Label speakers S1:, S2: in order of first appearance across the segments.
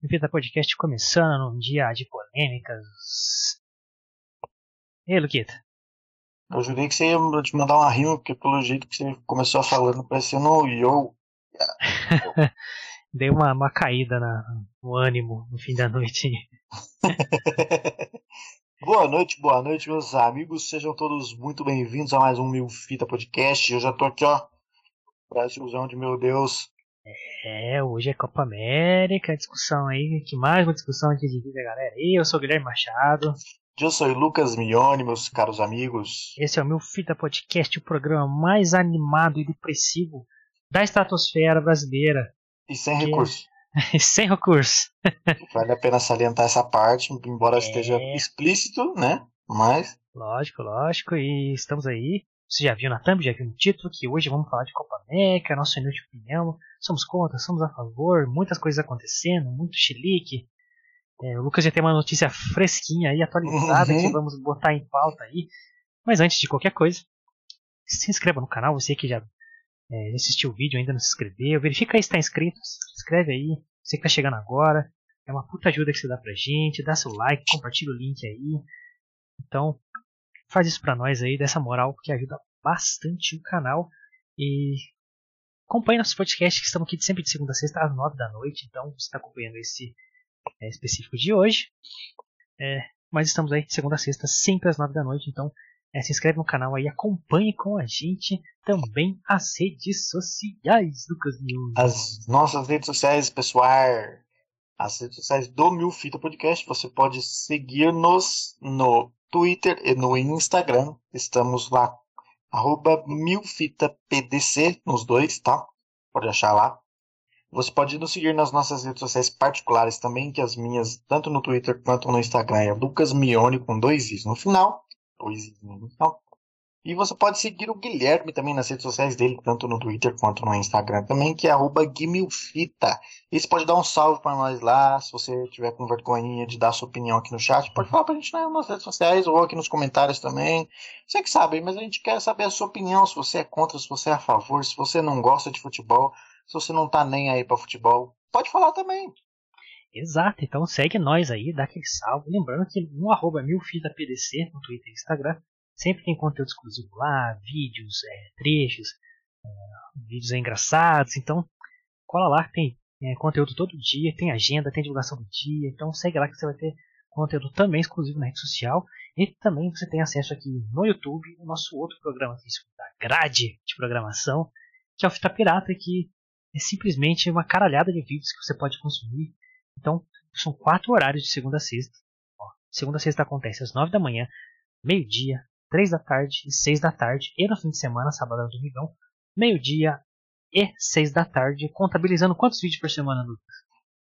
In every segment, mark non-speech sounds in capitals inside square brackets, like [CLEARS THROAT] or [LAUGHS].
S1: Invita Podcast começando num dia de polêmicas. E aí, Luquita?
S2: Eu jurei que você ia te mandar uma rima, porque pelo jeito que você começou falando, parecendo yo. [LAUGHS]
S1: Dei uma, uma caída na, no ânimo no fim da noite. [LAUGHS]
S2: boa noite, boa noite, meus amigos. Sejam todos muito bem-vindos a mais um Mil Fita Podcast. Eu já tô aqui, ó, Brasilzão de meu Deus.
S1: É, hoje é Copa América, discussão aí, que mais uma discussão aqui de vida, galera. Eu sou o Guilherme Machado.
S2: Eu sou o Lucas Mione, meus caros amigos.
S1: Esse é o meu Fita Podcast, o programa mais animado e depressivo da estratosfera brasileira.
S2: E sem que... recurso. [LAUGHS]
S1: sem recurso.
S2: vale a pena salientar essa parte, embora é... esteja explícito, né? Mas.
S1: Lógico, lógico. E estamos aí. Você já viu na thumb, já viu no título, que hoje vamos falar de Copa América, nossa inútil opinião. Somos contra, somos a favor, muitas coisas acontecendo, muito chilique. É, o Lucas já tem uma notícia fresquinha aí, atualizada, uhum. que vamos botar em pauta aí. Mas antes de qualquer coisa, se inscreva no canal, você que já é, assistiu o vídeo ainda não se inscreveu, verifica aí se está inscrito, se inscreve aí, você que está chegando agora, é uma puta ajuda que você dá pra gente, dá seu like, compartilha o link aí. Então, faz isso pra nós aí, dessa moral que ajuda bastante o canal. E acompanhe nossos podcasts que estamos aqui sempre de segunda a sexta às nove da noite, então você está acompanhando esse é, específico de hoje. É, mas estamos aí de segunda a sexta, sempre às nove da noite, então é, se inscreve no canal aí, acompanhe com a gente também as redes sociais, Lucas News.
S2: As nossas redes sociais, pessoal. As redes sociais do Milfita Podcast. Você pode seguir-nos no Twitter e no Instagram. Estamos lá, arroba milfitapdc, nos dois, tá? Pode achar lá. Você pode nos seguir nas nossas redes sociais particulares também, que as minhas, tanto no Twitter quanto no Instagram, é Lucas Mione com dois is no final. Dois is no final. E você pode seguir o Guilherme também nas redes sociais dele, tanto no Twitter quanto no Instagram também, que é arroba Guimilfita. E você pode dar um salve para nós lá, se você tiver com vergonha de dar sua opinião aqui no chat, pode falar pra gente nas redes sociais ou aqui nos comentários também. Você que sabe, mas a gente quer saber a sua opinião, se você é contra, se você é a favor, se você não gosta de futebol se você não tá nem aí para futebol, pode falar também.
S1: Exato, então segue nós aí, dá aquele salve. Lembrando que no arroba milfitapdc, no Twitter e Instagram, sempre tem conteúdo exclusivo lá, vídeos, é, trechos, é, vídeos engraçados. Então, cola lá, tem é, conteúdo todo dia, tem agenda, tem divulgação do dia. Então segue lá que você vai ter conteúdo também exclusivo na rede social. E também você tem acesso aqui no YouTube, o nosso outro programa da grade de programação, que é o Fita Pirata, que é simplesmente uma caralhada de vídeos que você pode consumir. Então, são quatro horários de segunda a sexta. Ó, segunda a sexta acontece às nove da manhã, meio-dia, três da tarde e seis da tarde. E no fim de semana, sábado e domingão, meio-dia e seis da tarde. Contabilizando quantos vídeos por semana, Lucas?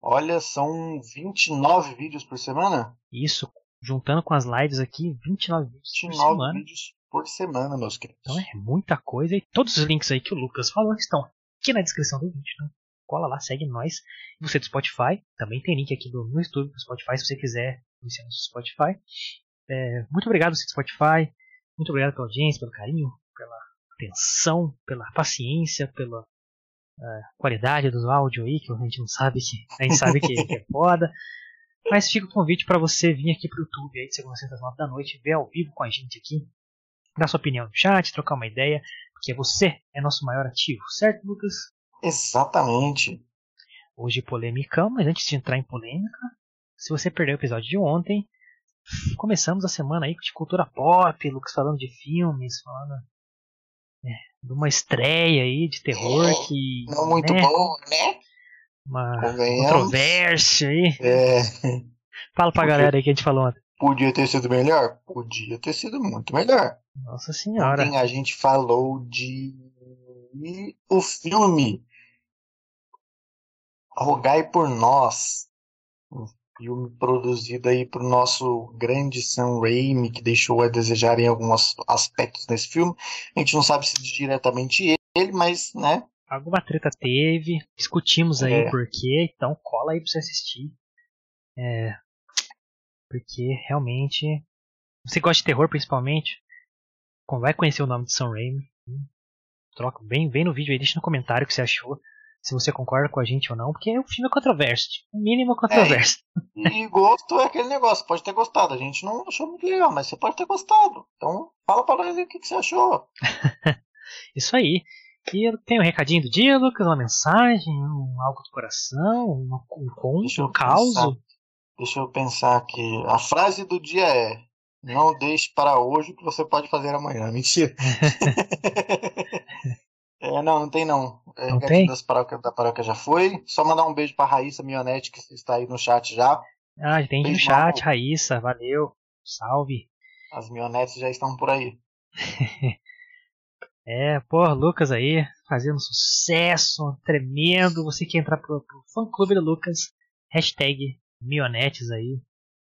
S2: Olha, são 29 vídeos por semana?
S1: Isso, juntando com as lives aqui, 29 vídeos
S2: 29
S1: por semana.
S2: vídeos por semana, meus queridos.
S1: Então é muita coisa e todos os links aí que o Lucas falou estão aqui na descrição do vídeo. Então, cola lá, segue nós. Você do Spotify, também tem link aqui do, no YouTube do Spotify, se você quiser conhecer no Spotify. É, muito obrigado, você do Spotify. Muito obrigado pela audiência, pelo carinho, pela atenção, pela paciência, pela uh, qualidade do áudio aí, que a gente não sabe que a gente sabe que, que é [LAUGHS] foda. Mas fica o convite para você vir aqui pro YouTube aí de segunda às nove da noite, ver ao vivo com a gente aqui, dar sua opinião no chat, trocar uma ideia porque você é nosso maior ativo, certo, Lucas?
S2: Exatamente.
S1: Hoje polêmica, mas antes de entrar em polêmica, se você perdeu o episódio de ontem, começamos a semana aí de cultura pop, Lucas falando de filmes, falando é, de uma estreia aí de terror é, que.
S2: Não muito né, bom, né?
S1: Uma controvérsia aí. É. Fala pra galera aí que a gente falou ontem.
S2: Podia ter sido melhor? Podia ter sido muito melhor.
S1: Nossa senhora.
S2: Ontem a gente falou de o filme Rogai por Nós. Um filme produzido aí por nosso grande Sam Raimi, que deixou a desejar em alguns aspectos nesse filme. A gente não sabe se diretamente ele, mas, né?
S1: Alguma treta teve, discutimos aí é. por quê, então cola aí pra você assistir. É, porque realmente. Você gosta de terror principalmente? vai conhecer o nome de Sam Raimi. Troca bem, bem no vídeo aí, deixa no comentário o que você achou. Se você concorda com a gente ou não, porque o filme é controverso, tipo, mínimo controverso.
S2: É, e, e gosto é aquele negócio, pode ter gostado. A gente não achou muito legal, mas você pode ter gostado. Então, fala pra nós o que, que você achou. [LAUGHS]
S1: Isso aí. E tem um recadinho do dia, Lucas, uma mensagem, um algo do coração, um, um conto, um caos.
S2: Deixa eu pensar aqui. A frase do dia é: Não deixe para hoje o que você pode fazer amanhã. Mentira. [LAUGHS] é, não, não tem não. É,
S1: não tem?
S2: Das paróquia, da paróquia já foi. Só mandar um beijo para Raíssa Mionete, que está aí no chat já.
S1: Ah, tem no chat, Raíssa, valeu. Salve.
S2: As mionetes já estão por aí. [LAUGHS]
S1: é, pô, Lucas aí, fazendo sucesso, tremendo. Você que entrar pro, pro fã clube do Lucas, hashtag mionetes aí.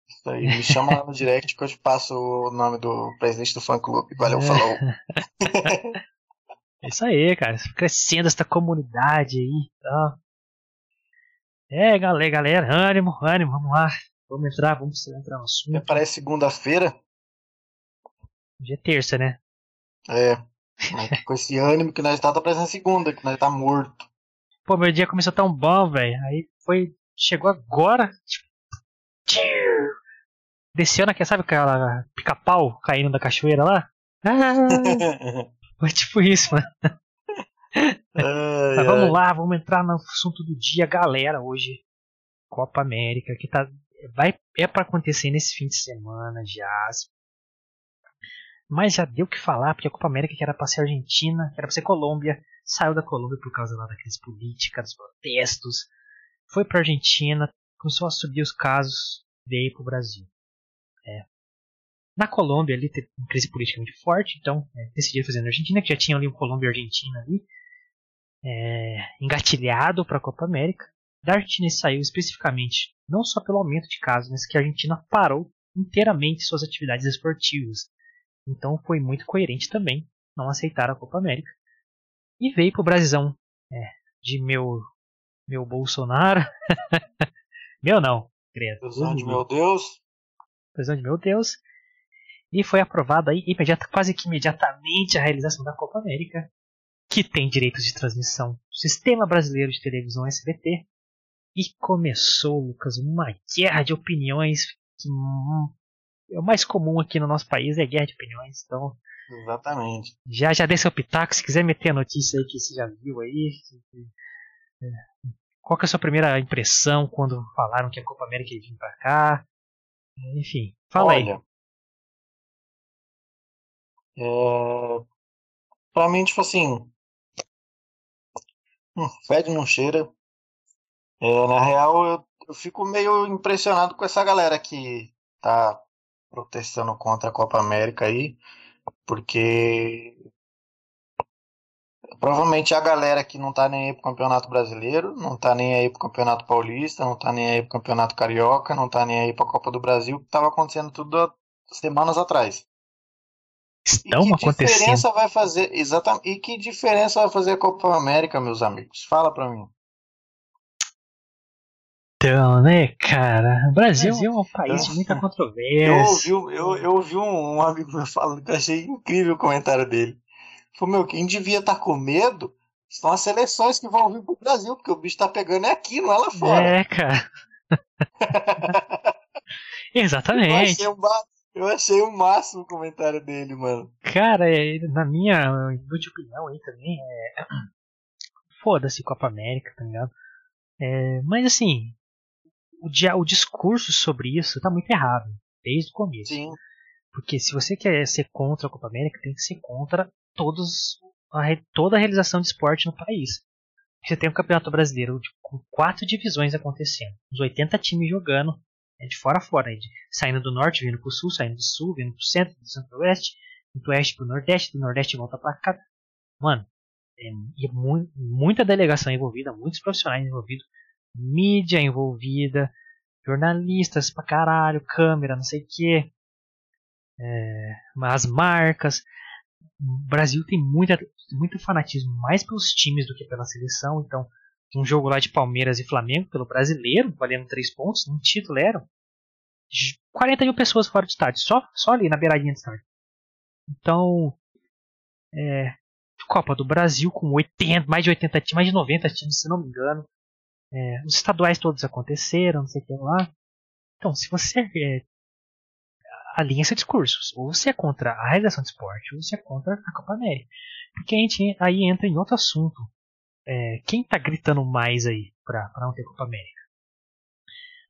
S2: Isso aí, me chama lá no [LAUGHS] direct que eu te passo o nome do presidente do fã clube. Valeu, falou. [LAUGHS]
S1: é isso aí, cara. Crescendo essa comunidade aí. Tá? É, galera, galera, ânimo, ânimo, vamos lá. Vamos entrar, vamos entrar no assunto.
S2: Parece segunda-feira.
S1: Hoje é terça, né?
S2: É. Com esse ânimo que nós está, tá parecendo segunda, que nós tá morto.
S1: Pô, meu dia começou tão bom, velho. Aí foi. Chegou agora, tipo, Desceu naquela, sabe aquela pica-pau caindo da cachoeira lá? [LAUGHS] Ah, [LAUGHS] foi tipo isso, mano. Ai, Mas vamos ai. lá, vamos entrar no assunto do dia, galera. Hoje, Copa América, que tá, vai, é para acontecer nesse fim de semana já. Mas já deu o que falar, porque a Copa América, que era pra ser Argentina, que era pra ser Colômbia, saiu da Colômbia por causa lá da crise política, dos protestos, foi pra Argentina, começou a subir os casos, veio para o Brasil. É. Na Colômbia ali teve uma crise política muito forte, então é, decidiram fazer na Argentina, que já tinha ali o Colômbia e Argentina ali, é, engatilhado para a Copa América. Da Argentina saiu especificamente, não só pelo aumento de casos, mas que a Argentina parou inteiramente suas atividades esportivas. Então foi muito coerente também não aceitar a Copa América. E veio para o Brasilzão é, de meu, meu Bolsonaro. [LAUGHS] meu não,
S2: credo. de meu Deus.
S1: Decisão de meu Deus. E foi aprovada aí imediata, quase que imediatamente a realização da Copa América, que tem direitos de transmissão do Sistema Brasileiro de Televisão SBT. E começou, Lucas, uma guerra de opiniões que hum, é o mais comum aqui no nosso país é guerra de opiniões, então
S2: Exatamente.
S1: Já já dê seu pitaco, se quiser meter a notícia aí que você já viu aí. É, qual que é a sua primeira impressão quando falaram que a Copa América ia vir pra cá? Enfim, fala Olha, aí.
S2: É... Pra mim, tipo assim. Hum, fede não cheira. É, na real, eu, eu fico meio impressionado com essa galera que tá protestando contra a Copa América aí, porque Provavelmente a galera que não tá nem aí pro Campeonato Brasileiro, não tá nem aí pro Campeonato Paulista, não tá nem aí pro Campeonato Carioca, não tá nem aí pra Copa do Brasil, que tava acontecendo tudo semanas atrás.
S1: Estão
S2: e que
S1: acontecendo.
S2: diferença vai fazer, exatamente, e que diferença vai fazer a Copa América, meus amigos? Fala pra mim.
S1: Então, né, cara? O Brasil, Brasil é um país de muita controvérsia.
S2: Eu ouvi, eu, eu ouvi um, amigo meu falando que eu achei incrível o comentário dele. Falei, meu, quem devia estar tá com medo são as seleções que vão vir pro Brasil, porque o bicho tá pegando é aqui, não é lá fora.
S1: É, cara. [LAUGHS] Exatamente.
S2: Eu achei, o eu achei o máximo o comentário dele, mano.
S1: Cara, é, na minha opinião aí também, é. [CLEARS THROAT] Foda-se Copa América, tá ligado? É, mas assim, o, dia, o discurso sobre isso tá muito errado, desde o começo.
S2: Sim.
S1: Porque se você quer ser contra a Copa América, tem que ser contra todos, a, toda a realização de esporte no país. Você tem um campeonato brasileiro com quatro divisões acontecendo, os 80 times jogando, é de fora a fora, de, saindo do norte, vindo pro sul, saindo do sul, vindo centro, do centro pro oeste, do oeste pro nordeste, do nordeste volta para cá. Mano, é, é mu muita delegação envolvida, muitos profissionais envolvidos, mídia envolvida, jornalistas pra caralho, câmera, não sei o que, é, as marcas, o Brasil tem muita, muito fanatismo mais pelos times do que pela seleção. Então, um jogo lá de Palmeiras e Flamengo, pelo brasileiro, valendo 3 pontos, um título era 40 mil pessoas fora do estádio, só, só ali na beiradinha do estádio. Então, é, Copa do Brasil com 80, mais de 80 times, mais de 90 times, se não me engano. É, os estaduais todos aconteceram, não sei o que lá. Então, se você é, alinha esse discurso, ou você é contra a realização de esporte, ou você é contra a Copa América. Porque a gente aí entra em outro assunto. É, quem tá gritando mais aí pra, pra não ter Copa América?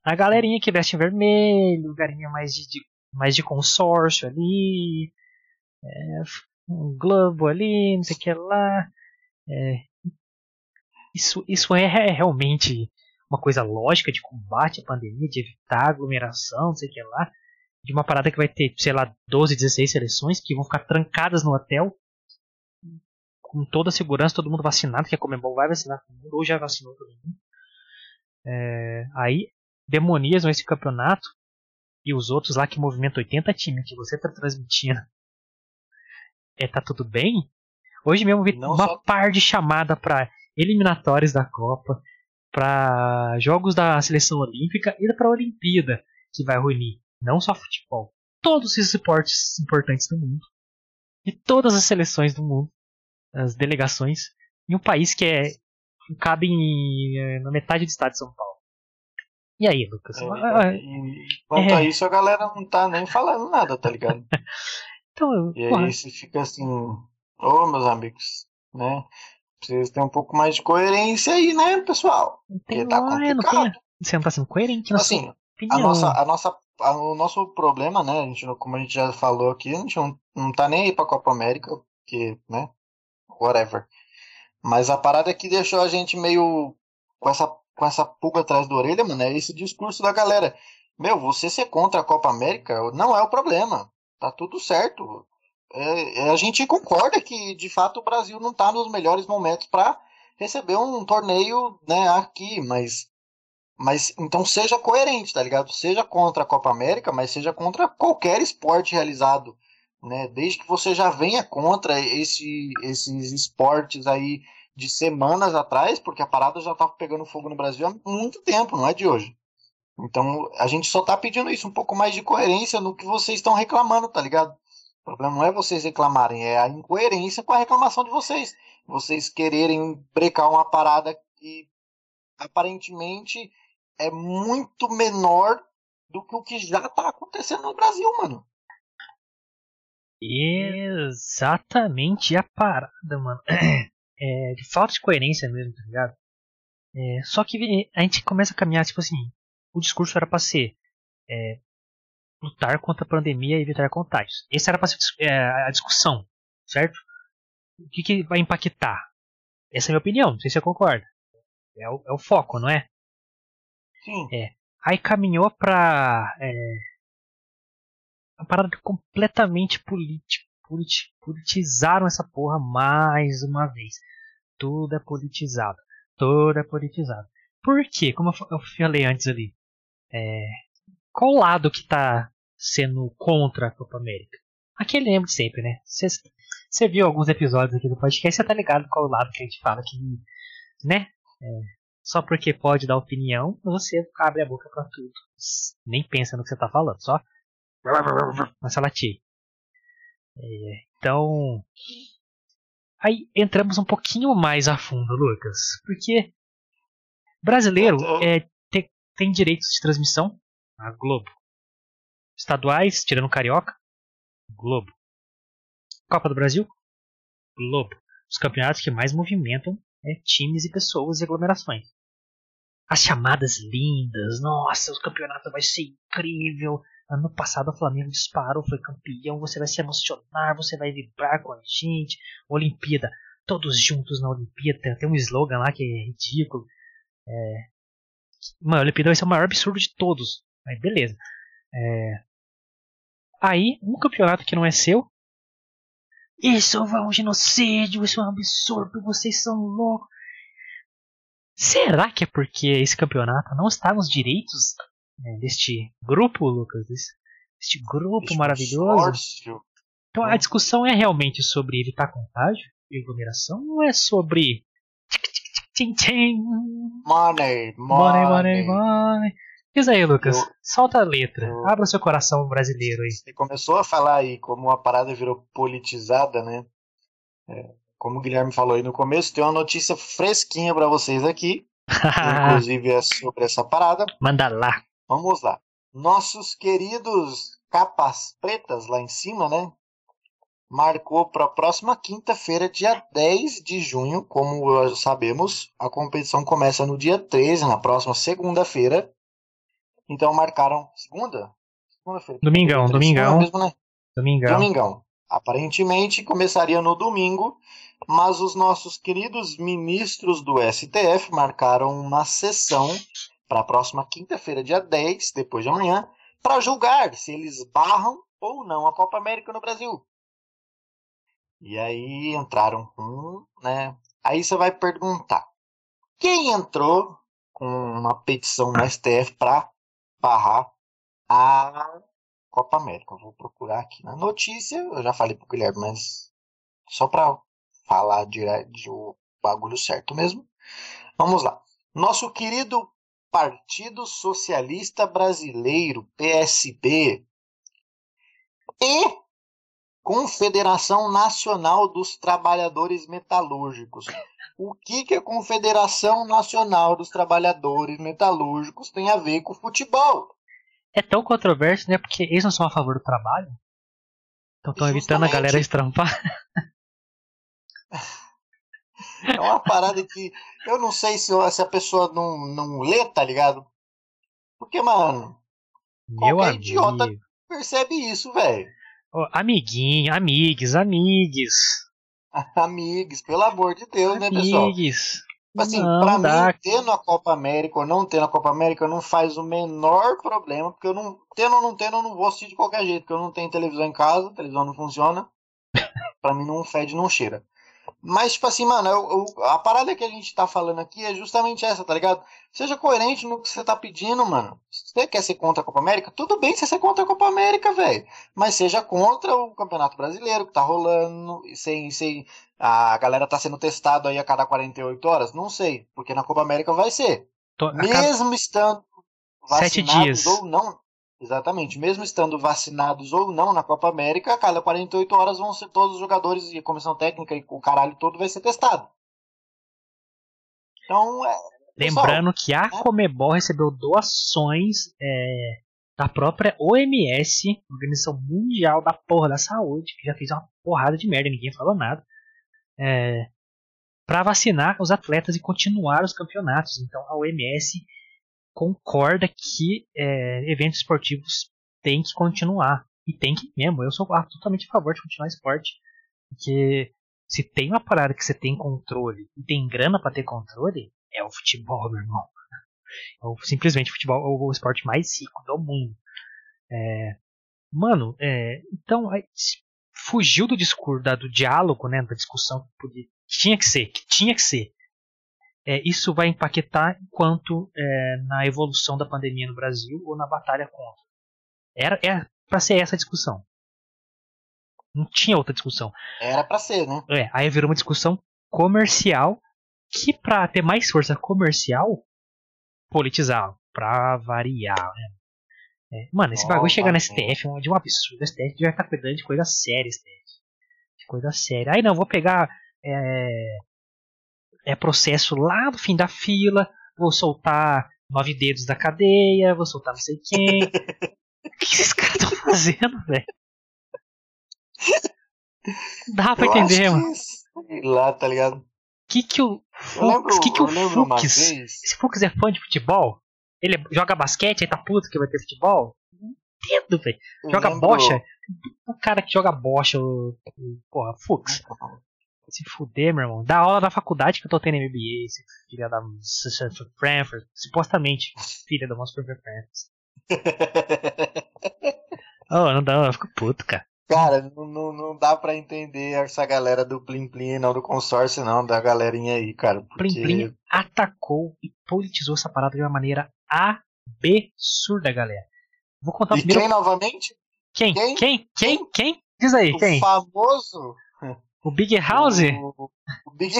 S1: A galerinha que veste em vermelho, galerinha mais de, de mais de consórcio ali, é, um globo ali, não sei o que lá. É, isso, isso é, é realmente uma coisa lógica de combate à pandemia, de evitar aglomeração, não sei o que lá. De uma parada que vai ter, sei lá, 12, 16 seleções que vão ficar trancadas no hotel com toda a segurança, todo mundo vacinado, que a Comembol vai vacinar todo mundo, ou já vacinou todo mundo. É, aí demonizam esse campeonato e os outros lá que movimentam 80 times que você está transmitindo. É, tá tudo bem? Hoje mesmo vi Não uma só... par de chamada para eliminatórios da Copa, para jogos da seleção olímpica e para a Olimpíada, que vai reunir não só futebol, todos os esportes importantes do mundo e todas as seleções do mundo, as delegações, em um país que é cabe em, eh, na metade do estado de São Paulo. E aí, Lucas? É,
S2: ah, quanto é. a isso, a galera não tá nem falando nada, tá ligado? [LAUGHS] então, e porra. aí você fica assim, ô oh, meus amigos, né? Vocês têm um pouco mais de coerência aí, né, pessoal?
S1: Não tem, tá complicado. Não tem, você não tá sendo coerente,
S2: tipo assim, a nossa, a nossa, a, o nosso problema, né, a gente, como a gente já falou aqui, a gente não, não tá nem aí pra Copa América, porque, né, whatever. Mas a parada que deixou a gente meio com essa com essa pulga atrás da orelha, mano, é esse discurso da galera. Meu, você ser contra a Copa América não é o problema. Tá tudo certo. É, é a gente concorda que, de fato, o Brasil não tá nos melhores momentos para receber um torneio né, aqui, mas. Mas então seja coerente, tá ligado? Seja contra a Copa América, mas seja contra qualquer esporte realizado. Né? Desde que você já venha contra esse, esses esportes aí de semanas atrás, porque a parada já estava pegando fogo no Brasil há muito tempo, não é de hoje. Então a gente só está pedindo isso, um pouco mais de coerência no que vocês estão reclamando, tá ligado? O problema não é vocês reclamarem, é a incoerência com a reclamação de vocês. Vocês quererem brecar uma parada que aparentemente é muito menor do que o que já está acontecendo no Brasil, mano.
S1: Exatamente a parada, mano. [CLEARS THROAT] é, de falta de coerência mesmo, tá ligado? É, só que a gente começa a caminhar, tipo assim, o discurso era para ser é, lutar contra a pandemia e evitar contágios. Essa era para ser é, a discussão, certo? O que, que, vai impactar? Essa é a minha opinião, não sei se você concorda. É o, é o foco, não é?
S2: Sim.
S1: É. Aí caminhou pra. Uma parada completamente política politizaram essa porra mais uma vez. Tudo é politizado. Tudo é politizado. Por quê? Como eu falei antes ali. É, qual lado que tá sendo contra a Copa América? Aquele lembro sempre, né? Você viu alguns episódios aqui do podcast, você tá ligado qual lado que a gente fala que, né? É, só porque pode dar opinião, você abre a boca para tudo. Nem pensa no que você tá falando, só. Mas latir. É, então. Aí entramos um pouquinho mais a fundo, Lucas. Porque brasileiro é, tem, tem direitos de transmissão a Globo. Estaduais, tirando Carioca, Globo. Copa do Brasil, Globo. Os campeonatos que mais movimentam é times e pessoas e aglomerações. As chamadas lindas, nossa, o campeonato vai ser incrível. Ano passado o Flamengo disparou, foi campeão. Você vai se emocionar, você vai vibrar com a gente. Olimpíada, todos juntos na Olimpíada. Tem um slogan lá que é ridículo. É... Mano, a Olimpíada vai ser o maior absurdo de todos. Mas beleza. É... Aí, um campeonato que não é seu. Isso é um genocídio, isso é um absurdo, vocês são loucos. Será que é porque esse campeonato não está nos direitos né, deste grupo, Lucas, desse, deste grupo este maravilhoso. Consórcio. Então a discussão é realmente sobre evitar contágio e aglomeração ou é sobre.
S2: Money, money,
S1: money, money. Diz aí, Lucas, eu, solta a letra, eu, abra seu coração brasileiro aí.
S2: Você começou a falar aí como a parada virou politizada, né? É, como o Guilherme falou aí no começo, tem uma notícia fresquinha para vocês aqui. [LAUGHS] inclusive é sobre essa parada.
S1: Manda lá.
S2: Vamos lá. Nossos queridos capas pretas lá em cima, né? Marcou para a próxima quinta-feira, dia 10 de junho. Como sabemos, a competição começa no dia 13, na próxima segunda-feira. Então marcaram segunda?
S1: Segunda-feira. Domingão, domingão. Mesmo, né? Domingão.
S2: Domingão. Aparentemente começaria no domingo, mas os nossos queridos ministros do STF marcaram uma sessão para a próxima quinta-feira, dia 10, depois de amanhã, para julgar se eles barram ou não a Copa América no Brasil. E aí entraram com, né? Aí você vai perguntar: quem entrou com uma petição no STF para barrar a Copa América? Eu vou procurar aqui na notícia. Eu já falei pro Guilherme, mas só para falar direto o bagulho certo mesmo. Vamos lá. Nosso querido Partido Socialista Brasileiro, PSB, e Confederação Nacional dos Trabalhadores Metalúrgicos. O que, que a Confederação Nacional dos Trabalhadores Metalúrgicos tem a ver com futebol?
S1: É tão controverso, né? Porque eles não são a favor do trabalho. Então estão evitando a galera estrampar. [LAUGHS]
S2: É uma parada que eu não sei se, se a pessoa não, não lê, tá ligado? Porque, mano, Meu qualquer amigo. idiota percebe isso, velho.
S1: Oh, amiguinho, amigues, amigues. [LAUGHS]
S2: amigues, pelo amor de Deus, amigues. né, pessoal? Amigues. Assim, não, pra dá. mim, tendo a Copa América ou não tendo a Copa América não faz o menor problema, porque eu não, tendo ou não tendo, eu não vou assistir de qualquer jeito, porque eu não tenho televisão em casa, a televisão não funciona. [LAUGHS] pra mim não fede, não cheira. Mas, tipo assim, mano, eu, eu, a parada que a gente tá falando aqui é justamente essa, tá ligado? Seja coerente no que você tá pedindo, mano. Se você quer ser contra a Copa América, tudo bem você ser contra a Copa América, velho. Mas seja contra o Campeonato Brasileiro que tá rolando, sem, sem. A galera tá sendo testado aí a cada 48 horas? Não sei, porque na Copa América vai ser. Tô, Mesmo estando vacinados ou não. Exatamente. Mesmo estando vacinados ou não na Copa América, a cada 48 horas vão ser todos os jogadores e a comissão técnica e o caralho todo vai ser testado. Então, é,
S1: Lembrando que a né? Comebol recebeu doações é, da própria OMS, Organização Mundial da Porra da Saúde, que já fez uma porrada de merda, ninguém falou nada, é, para vacinar os atletas e continuar os campeonatos. Então a OMS concorda que é, eventos esportivos têm que continuar. E tem que mesmo. Eu sou totalmente a favor de continuar esporte. Porque se tem uma parada que você tem controle e tem grana para ter controle, é o futebol, meu irmão. É o, simplesmente o futebol é o esporte mais rico do mundo. É, mano, é, então fugiu do discurso, da, do diálogo, né, da discussão que, podia, tinha que ser, que tinha que ser é, isso vai empaquetar enquanto é, na evolução da pandemia no Brasil ou na batalha contra. Era, era para ser essa a discussão. Não tinha outra discussão.
S2: Era para ser, né?
S1: É, aí virou uma discussão comercial que para ter mais força comercial politizar, para variar, né? É, mano, esse oh, bagulho chegar no STF é de um absurdo. O STF vai estar cuidando de coisa séria, STF. De coisa séria. Aí não, vou pegar é, é processo lá no fim da fila, vou soltar nove dedos da cadeia, vou soltar não sei quem. [LAUGHS] o que esses caras estão fazendo, [LAUGHS] velho? Dá pra eu entender, mano.
S2: Sei lá, tá ligado?
S1: Que que o Fux, que que o Fux, esse Fux é fã de futebol? Ele joga basquete, aí tá puto que vai ter futebol? Não entendo, velho. Joga lembro... bocha? O cara que joga bocha, o, o porra, Fux. Se fuder, meu irmão. Da aula da faculdade que eu tô tendo MBA, filha da Frankfurt. Supostamente, filha da Monster Frankfurt. [LAUGHS] oh, não dá, eu fico puto, cara.
S2: Cara, não, não, não dá pra entender essa galera do Plim Plim, não do consórcio, não, da galerinha aí, cara.
S1: Porque... Plim Plim atacou e politizou essa parada de uma maneira absurda, galera. Vou contar
S2: e primeiro. Quem novamente?
S1: Quem? Quem? Quem? Quem? Quem? Diz aí,
S2: o
S1: quem?
S2: O famoso
S1: o Big House?
S2: O, o Big.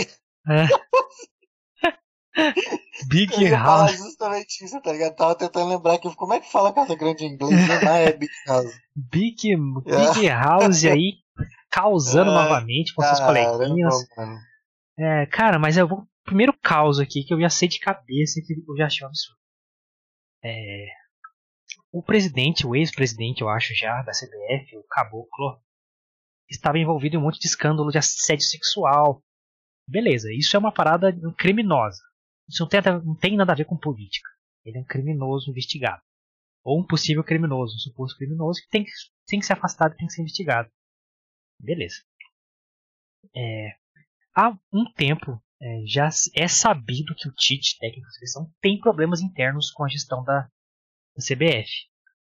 S1: É. [LAUGHS] Big eu House.
S2: justamente isso, tá ligado? Tava tentando lembrar que como é que fala Casa Grande em inglês, né? É Big House.
S1: Big, Big House aí causando novamente com seus coleguinhas. É, cara, mas eu vou. Primeiro caos aqui que eu já sei de cabeça que eu já achei um absurdo. É, o presidente, o ex-presidente, eu acho já, da CBF, o Caboclo, estava envolvido em um monte de escândalo de assédio sexual. Beleza, isso é uma parada criminosa. Isso não tem, não tem nada a ver com política. Ele é um criminoso investigado. Ou um possível criminoso, um suposto criminoso que tem, tem que ser afastado tem que ser investigado. Beleza. É, há um tempo é, já é sabido que o Tite, técnico da seleção, tem problemas internos com a gestão da, da CBF.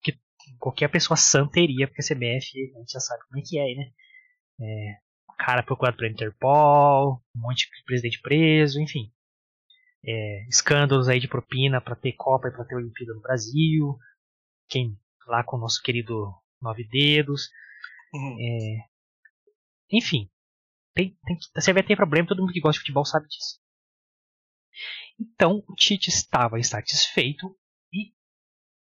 S1: Que qualquer pessoa sã teria, porque a CBF a gente já sabe como é que é, né? É, cara procurado pela Interpol, um monte de presidente preso, enfim. É, escândalos aí de propina para ter Copa e para ter Olimpíada no Brasil. Quem lá com o nosso querido Nove Dedos. Uhum. É, enfim, tem, tem, você vai ter problema, todo mundo que gosta de futebol sabe disso. Então o Tite estava insatisfeito e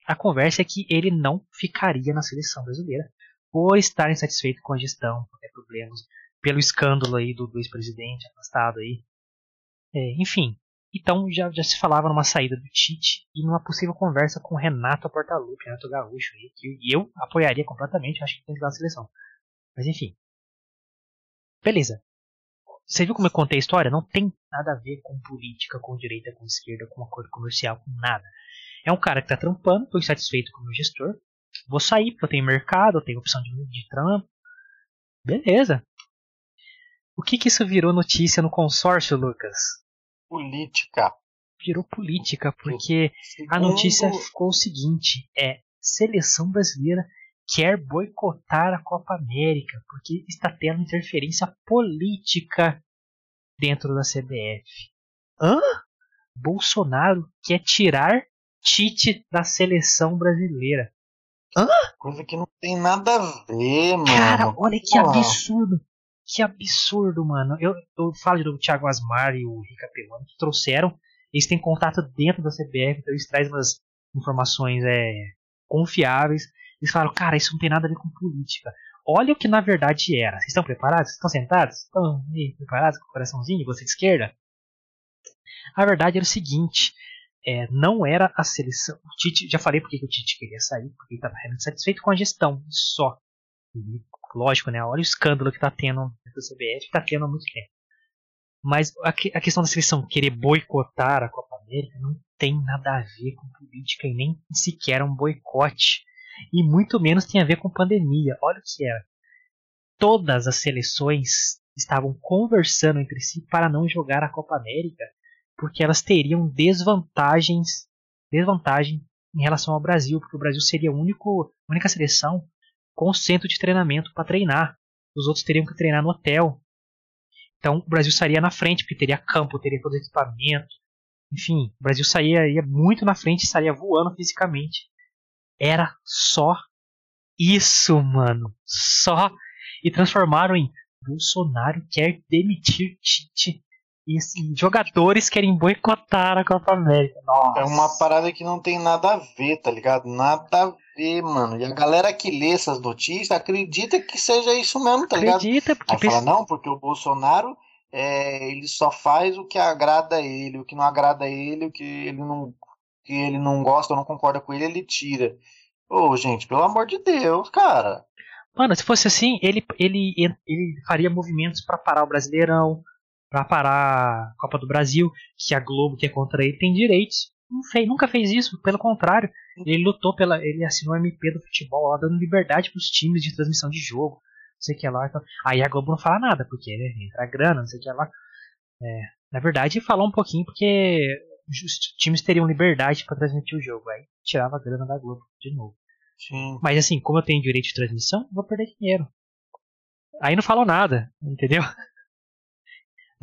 S1: a conversa é que ele não ficaria na seleção brasileira por estar insatisfeito com a gestão, por ter problemas, pelo escândalo aí do, ex-presidente afastado aí. É, enfim, então já, já se falava numa saída do Tite e numa possível conversa com Renato Portaluppi, Renato Gaúcho, aí, que eu apoiaria completamente, acho que tem que dar a seleção. Mas enfim, Beleza. Você viu como eu contei a história? Não tem nada a ver com política, com direita, com esquerda, com acordo comercial, com nada. É um cara que está trampando, estou insatisfeito com o gestor. Vou sair porque eu tenho mercado, eu tenho opção de, de trampo. Beleza. O que, que isso virou notícia no consórcio, Lucas?
S2: Política.
S1: Virou política, porque Segundo... a notícia ficou o seguinte: é seleção brasileira quer boicotar a Copa América porque está tendo interferência política dentro da CBF. Hã? Bolsonaro quer tirar Tite da seleção brasileira.
S2: Hã? Coisa que não tem nada a ver, mano.
S1: Cara, olha que absurdo. Que absurdo, mano. Eu, eu falo do Thiago Asmar e o Rica Pelano que trouxeram. Eles têm contato dentro da CBF, então eles trazem umas informações é, confiáveis. Eles falaram, cara, isso não tem nada a ver com política. Olha o que na verdade era. Vocês estão preparados? Estão sentados? Estão preparados com o coraçãozinho? Você de esquerda? A verdade era o seguinte: é, não era a seleção. O Tite, já falei porque o Tite queria sair, porque ele estava realmente satisfeito com a gestão, só. E, lógico, né? Olha o escândalo que está tendo no CBF, está tendo há muito tempo. Mas a, a, questão da seleção querer boicotar a Copa América não tem nada a ver com política e nem sequer um boicote e muito menos tem a ver com pandemia. Olha o que era. Todas as seleções estavam conversando entre si para não jogar a Copa América, porque elas teriam desvantagens, desvantagem em relação ao Brasil, porque o Brasil seria a, único, única seleção com centro de treinamento para treinar. Os outros teriam que treinar no hotel. Então o Brasil sairia na frente, porque teria campo, teria todo o equipamento. Enfim, o Brasil sairia muito na frente, estaria voando fisicamente. Era só isso, mano. Só. E transformaram em Bolsonaro quer demitir Tite. E assim, jogadores querem boicotar a Copa América. Nossa.
S2: É uma parada que não tem nada a ver, tá ligado? Nada a ver, mano. E a galera que lê essas notícias acredita que seja isso mesmo, tá ligado?
S1: Acredita, porque.
S2: Aí fala, não, porque o Bolsonaro é, ele só faz o que agrada a ele, o que não agrada a ele, o que ele não que ele não gosta ou não concorda com ele, ele tira. Ô, oh, gente, pelo amor de Deus, cara.
S1: Mano, se fosse assim, ele, ele, ele faria movimentos para parar o Brasileirão, para parar a Copa do Brasil, que a Globo, que é contra ele, tem direitos. Não fez, nunca fez isso, pelo contrário. Ele lutou pela. Ele assinou o MP do futebol, lá, dando liberdade para os times de transmissão de jogo. Não sei o que lá. Então, aí a Globo não fala nada, porque né, entra grana, não sei o que lá. É, na verdade, falou um pouquinho porque os times teriam liberdade para transmitir o jogo. Aí tirava a grana da Globo de novo.
S2: Sim.
S1: Mas assim, como eu tenho direito de transmissão, vou perder dinheiro. Aí não falou nada, entendeu?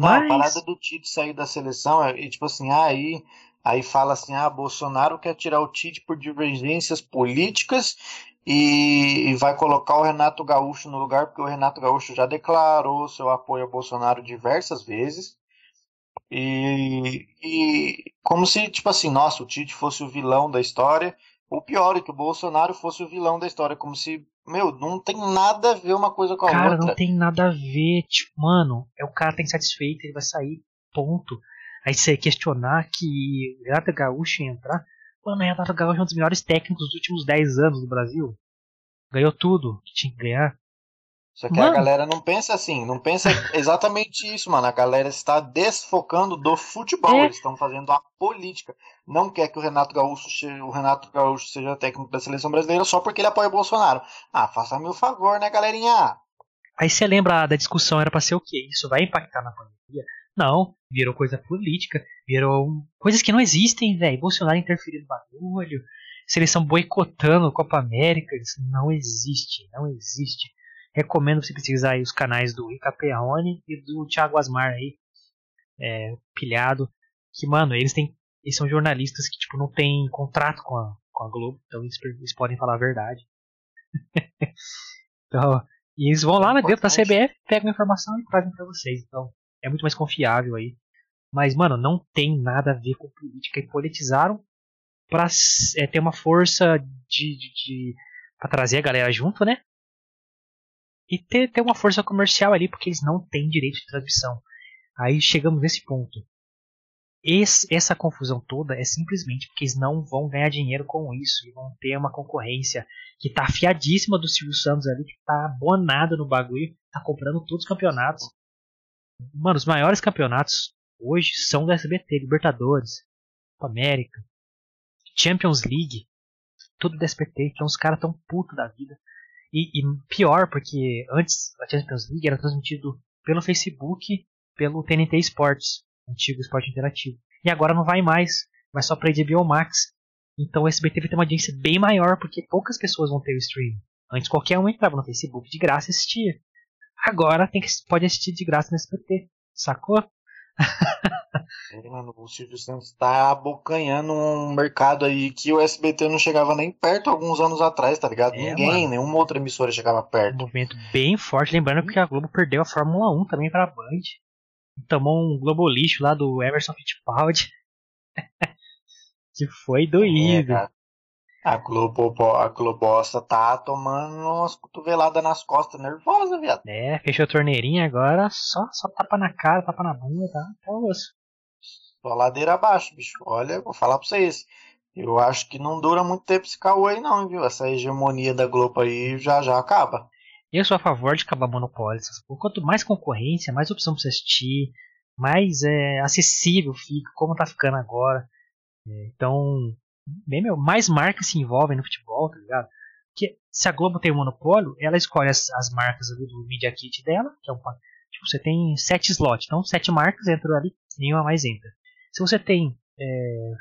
S2: Não, Mas... a parada do Tite sair da seleção é tipo assim, aí, aí fala assim, ah, Bolsonaro quer tirar o Tite por divergências políticas e, e, vai colocar o Renato Gaúcho no lugar, porque o Renato Gaúcho já declarou seu apoio ao Bolsonaro diversas vezes. E, e como se, tipo assim, nossa, o Tite fosse o vilão da história. O pior é que o Bolsonaro fosse o vilão da história, como se meu, não tem nada a ver uma coisa com a
S1: cara,
S2: outra.
S1: Cara, não tem nada a ver. Tipo, mano, é o cara tá insatisfeito, ele vai sair, ponto. Aí você questionar que o Renato Gaúcho ia entrar. Mano, o Renato Gaúcho é um dos melhores técnicos dos últimos 10 anos do Brasil. Ganhou tudo que tinha que ganhar.
S2: Só que mano. a galera não pensa assim, não pensa [LAUGHS] exatamente isso, mano. A galera está desfocando do futebol, é. eles estão fazendo a política. Não quer que o Renato Gaúcho, o Renato Gaúcho seja técnico da seleção brasileira só porque ele apoia o Bolsonaro. Ah, faça meu favor, né, galerinha?
S1: Aí você lembra da discussão era para ser o quê? Isso vai impactar na pandemia? Não, virou coisa política, virou coisas que não existem, velho. Bolsonaro interferindo no bagulho, seleção boicotando a Copa América, isso não existe, não existe. Recomendo você pesquisar aí os canais do Ica Perrone e do Thiago Asmar aí, é, pilhado. Que, mano, eles têm. Eles são jornalistas que, tipo, não tem contrato com a, com a Globo, então eles, eles podem falar a verdade. [LAUGHS] então, e eles vão lá é dentro da CBF, pegam a informação e trazem para vocês. Então, é muito mais confiável aí. Mas, mano, não tem nada a ver com política e politizaram pra é, ter uma força de, de, de pra trazer a galera junto, né? E ter, ter uma força comercial ali, porque eles não têm direito de transmissão. Aí chegamos nesse ponto. Esse, essa confusão toda é simplesmente porque eles não vão ganhar dinheiro com isso e vão ter uma concorrência que tá afiadíssima do Silvio Santos ali, que tá abonado no bagulho, tá comprando todos os campeonatos. Mano, os maiores campeonatos hoje são da SBT, Libertadores, Copa América, Champions League, tudo da SBT, então os caras tão putos da vida. E, e, pior, porque antes a Champions League era transmitido pelo Facebook, pelo TNT Sports, antigo esporte interativo. E agora não vai mais, vai só para HBO Max. Então o SBT vai ter uma audiência bem maior, porque poucas pessoas vão ter o stream. Antes qualquer um entrava no Facebook de graça e assistia. Agora tem que, pode assistir de graça no SBT, sacou? [LAUGHS]
S2: Mano, o Silvio Santos tá abocanhando um mercado aí que o SBT não chegava nem perto alguns anos atrás, tá ligado? É, Ninguém, mano. nenhuma outra emissora chegava perto.
S1: Um movimento bem forte, lembrando que a Globo perdeu a Fórmula 1 também pra Band. Tomou um Globo lixo lá do Emerson Fittipaldi. [LAUGHS] que foi doído. É,
S2: a Globo, a Globosta tá tomando umas cotoveladas nas costas, nervosa, viado.
S1: É, fechou a torneirinha agora, só, só tapa na cara, tapa na bunda, tá? Tá osso.
S2: Só ladeira abaixo, bicho. Olha, vou falar pra vocês. Eu acho que não dura muito tempo esse caô aí, não, viu? Essa hegemonia da Globo aí já já acaba.
S1: Eu sou a favor de acabar monopólio. Quanto mais concorrência, mais opção pra você assistir, mais é, acessível fica, como tá ficando agora. É, então, meu, mais marcas se envolvem no futebol, tá ligado? Porque se a Globo tem um monopólio, ela escolhe as, as marcas ali do Media Kit dela, que é um. Tipo, você tem sete slots, então sete marcas entram ali, nenhuma mais entra. Se você tem é,